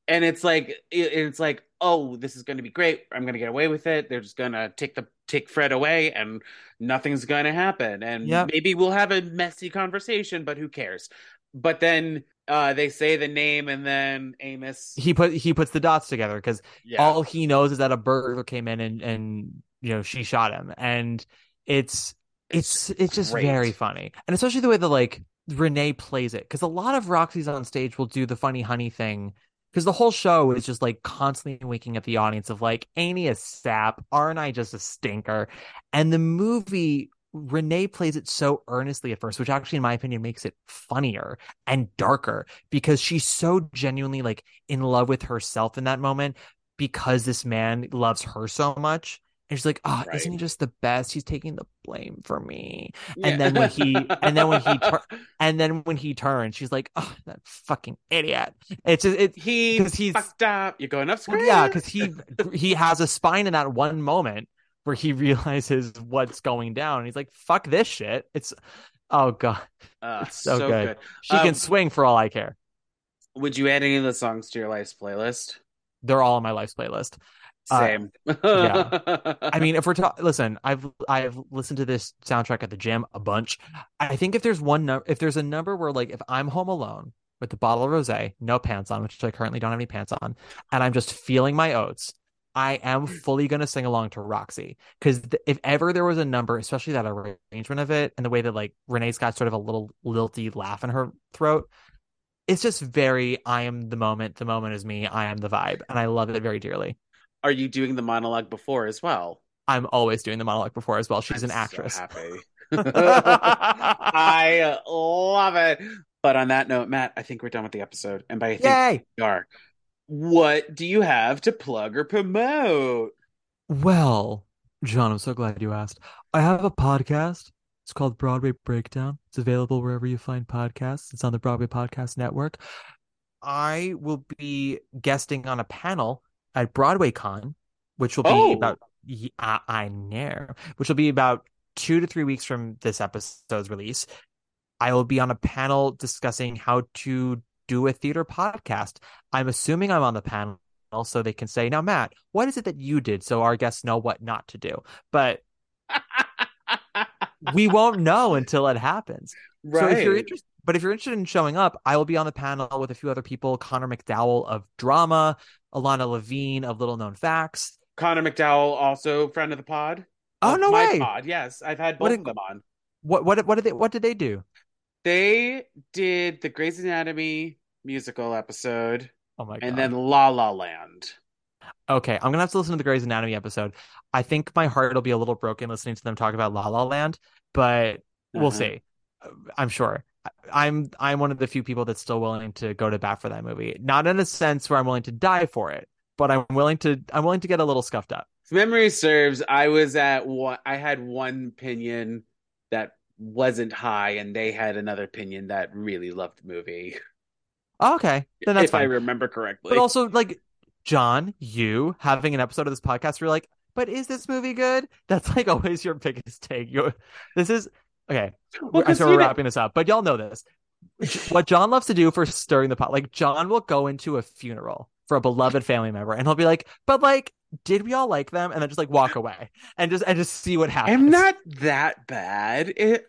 Speaker 1: and it's like it, it's like oh this is going to be great i'm going to get away with it they're just going to take the take fred away and nothing's going to happen and
Speaker 2: Yep.
Speaker 1: maybe we'll have a messy conversation but who cares but then uh they say the name and then amos
Speaker 2: he put he puts the dots together because
Speaker 1: yeah
Speaker 2: all he knows is that a burglar came in and and you know she shot him, and it's it's it's just
Speaker 1: great.
Speaker 2: very funny, and especially the way that like Renee plays it, because a lot of Roxy's on stage will do the funny honey thing. Because the whole show is just like constantly winking at the audience of like, ain't he a sap? Aren't I just a stinker? And the movie, Renee plays it so earnestly at first, which actually, in my opinion, makes it funnier and darker because she's so genuinely like in love with herself in that moment because this man loves her so much. And she's like, oh, isn't he just the best? He's taking the blame for me.
Speaker 1: Yeah.
Speaker 2: And then when he, and then when he, tur- and then when he turns, she's like, oh, that fucking idiot. It's just, it,
Speaker 1: he
Speaker 2: he's-
Speaker 1: fucked up you're going up
Speaker 2: well, yeah, because he he has a spine in that one moment where he realizes what's going down. And he's like, "Fuck this shit." It's oh god,
Speaker 1: uh,
Speaker 2: it's so
Speaker 1: so,
Speaker 2: good.
Speaker 1: good.
Speaker 2: she
Speaker 1: Um,
Speaker 2: can swing for all I care.
Speaker 1: would you add any of the songs to your life's playlist
Speaker 2: They're all on my life's playlist. Uh,
Speaker 1: same
Speaker 2: yeah. I mean, if we're talking, listen, I've I've listened to this soundtrack at the gym a bunch. I think if there's one number, if there's a number where like if I'm home alone with the bottle of rosé, no pants on, which I currently don't have any pants on, and I'm just feeling my oats, I am hmm. fully gonna sing along to Roxy because th- if ever there was a number, especially that arrangement of it and the way that like Renee's got sort of a little lilty laugh in her throat. It's just very, I am the moment, the moment is me, I am the vibe, and I love it very dearly.
Speaker 1: are you doing the monologue before as well
Speaker 2: I'm always doing the monologue before as well. She's
Speaker 1: I'm
Speaker 2: an actress.
Speaker 1: So happy. I love it. But on that note, Matt, I think we're done with the episode. And by I think
Speaker 2: Yay!
Speaker 1: we are. What do you have to plug or promote?
Speaker 2: Well, Jon, I'm so glad you asked. I have a podcast. It's called Broadway Breakdown. It's available wherever you find podcasts. It's on the Broadway Podcast Network. I will be guesting on a panel at BroadwayCon, which will be
Speaker 1: Oh.
Speaker 2: about I know, which will be about two to three weeks from this episode's release. I will be on a panel discussing how to do a theater podcast. I'm assuming I'm on the panel so they can say, now, Matt, what is it that you did so our guests know what not to do? But we won't know until it happens. So if you're interested, but if you're interested in showing up, I will be on the panel with a few other people: Connor McDowell of Drama, Ilana Levine of Little Known Facts.
Speaker 1: Connor McDowell, also friend of the pod.
Speaker 2: Oh no
Speaker 1: my
Speaker 2: way!
Speaker 1: pod. Yes, I've had both of them on.
Speaker 2: What what what did they what did they do?
Speaker 1: They did the Grey's Anatomy musical episode
Speaker 2: Oh my god!
Speaker 1: and then La La Land.
Speaker 2: Okay, I'm gonna have to listen to the Grey's Anatomy episode. I think my heart will be a little broken listening to them talk about La La Land, but we'll
Speaker 1: Uh-huh.
Speaker 2: see. I'm sure. I'm I'm one of the few people that's still willing to go to bat for that movie. Not in a sense where I'm willing to die for it, but I'm willing to I'm willing to get a little scuffed up.
Speaker 1: If memory serves, I was at one. I had one opinion that wasn't high, and they had another opinion that really loved the movie.
Speaker 2: Oh, okay, then that's
Speaker 1: if
Speaker 2: fine.
Speaker 1: I remember correctly.
Speaker 2: But also, like Jon, you having an episode of this podcast, you're like, but is this movie good? That's like always your biggest take. You're, this is okay.
Speaker 1: Well,
Speaker 2: so we're wrapping this up, but y'all know this. what Jon loves to do for stirring the pot, like Jon will go into a funeral for a beloved family member, and he'll be like, "But like, did we all like them?" And then just like walk away and just and just see what happens.
Speaker 1: I'm not that bad. It,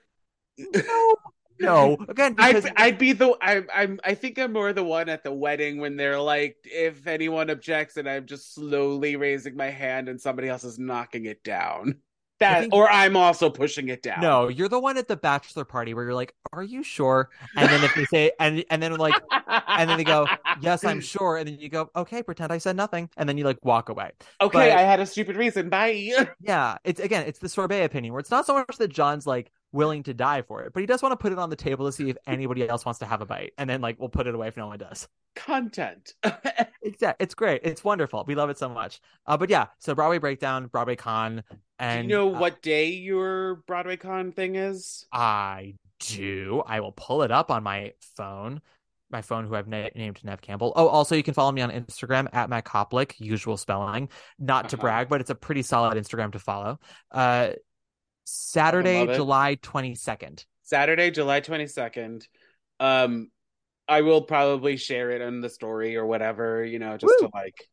Speaker 2: No, no. Again, because
Speaker 1: I'd, I'd be the I, I'm I think I'm more the one at the wedding when they're like if anyone objects and I'm just slowly raising my hand and somebody else is knocking it down that
Speaker 2: think-
Speaker 1: or I'm also pushing it down
Speaker 2: no, you're the one at the bachelor party where you're like, "Are you sure?" And then if they say, and and then like, and then they go, "Yes, I'm sure," and then you go, "Okay, pretend I said nothing," and then you like walk away.
Speaker 1: okay
Speaker 2: but-
Speaker 1: I had a stupid reason bye
Speaker 2: Yeah, it's again, it's the sorbet opinion where it's not so much that Jon's like willing to die for it, but he does want to put it on the table to see if anybody else wants to have a bite, and then like we'll put it away if no one does.
Speaker 1: content
Speaker 2: Exactly, it's great, it's wonderful, we love it so much. Uh, but yeah, so Broadway breakdown, Broadway con, And do
Speaker 1: you know
Speaker 2: uh,
Speaker 1: what day your Broadway con thing is
Speaker 2: I do. I will pull it up on my phone. My phone, who I've na- named Neve Campbell. Oh, also you can follow me on Instagram at Matt Koplik, usual spelling. Not to
Speaker 1: Uh-huh.
Speaker 2: brag, but it's a pretty solid Instagram to follow. Uh, Saturday. July twenty second.
Speaker 1: Saturday July 22nd um I will probably share it in the story or whatever you know just
Speaker 2: Woo!
Speaker 1: to like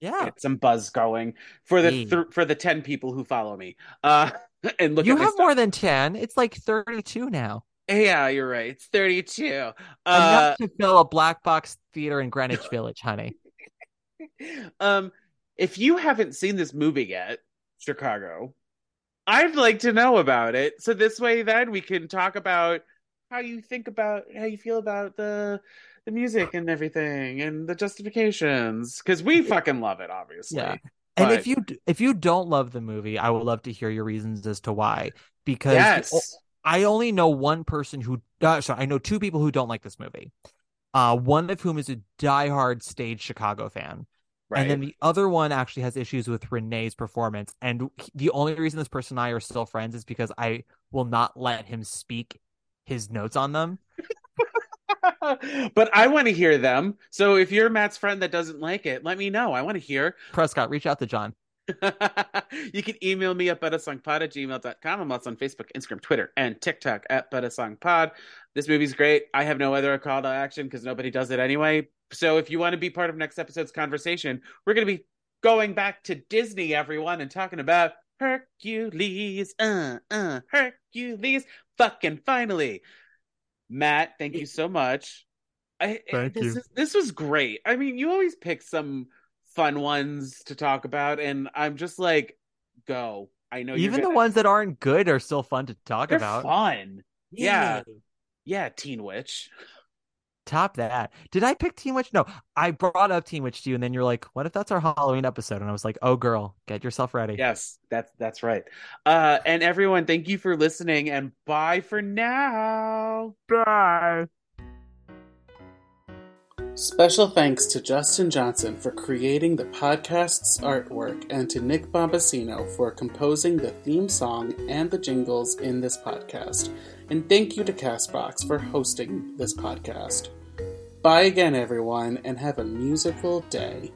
Speaker 2: Yeah,
Speaker 1: get some buzz going for the th- for the 10 people who follow me uh and look
Speaker 2: you have more than ten. It's like thirty two now.
Speaker 1: yeah you're right it's 32 uh
Speaker 2: Enough to fill a black box theater in Greenwich Village, honey.
Speaker 1: um if you haven't seen this movie yet chicago i'd like to know about it so this way then we can talk about how you think about how you feel about the the music and everything and the justifications because we fucking love it obviously
Speaker 2: Yeah. And
Speaker 1: But-
Speaker 2: if you if you don't love the movie, I would love to hear your reasons as to why. Because
Speaker 1: yes
Speaker 2: I only know one person who. Uh, sorry, I know two people who don't like this movie. Uh, one of whom is a diehard stage Chicago fan,
Speaker 1: right
Speaker 2: and then the other one actually has issues with Renee's performance. And the only reason this person and I are still friends is because I will not let him speak his notes on them.
Speaker 1: but I want to hear them. So if you're Matt's friend that doesn't like it, let me know. I want to hear.
Speaker 2: Prescott, reach out to Jon.
Speaker 1: you can email me at butasongpod at gmail.com. I'm also on Facebook, Instagram, Twitter, and TikTok at butasongpod. This movie's great. I have no other call to action because nobody does it anyway. So if you want to be part of next episode's conversation, we're going to be going back to Disney, everyone, and talking about Hercules. Uh, uh, Hercules. Fucking finally. Matt, thank you so much. I,
Speaker 2: Thank
Speaker 1: this
Speaker 2: you.
Speaker 1: Is, this was great. I mean, you always pick some fun ones to talk about, and I'm just like, go. I know you're
Speaker 2: Even the ones that aren't good are still fun to talk
Speaker 1: they're
Speaker 2: about.
Speaker 1: fun. Yeah.
Speaker 2: Yay.
Speaker 1: Yeah, Teen Witch.
Speaker 2: Top that. Did I pick Teen Witch? No, I brought up Teen Witch to you, and then you're like, "What if that's our Halloween episode?" And I was like, "Oh, girl, get yourself ready."
Speaker 1: Yes, that's that's right. Uh, and everyone, thank you for listening, and bye for now.
Speaker 2: Bye.
Speaker 3: Special thanks to Justin Johnson for creating the podcast's artwork and to Nick Bombasino for composing the theme song and the jingles in this podcast. And thank you to Castbox for hosting this podcast. Bye again, everyone, and have a musical day.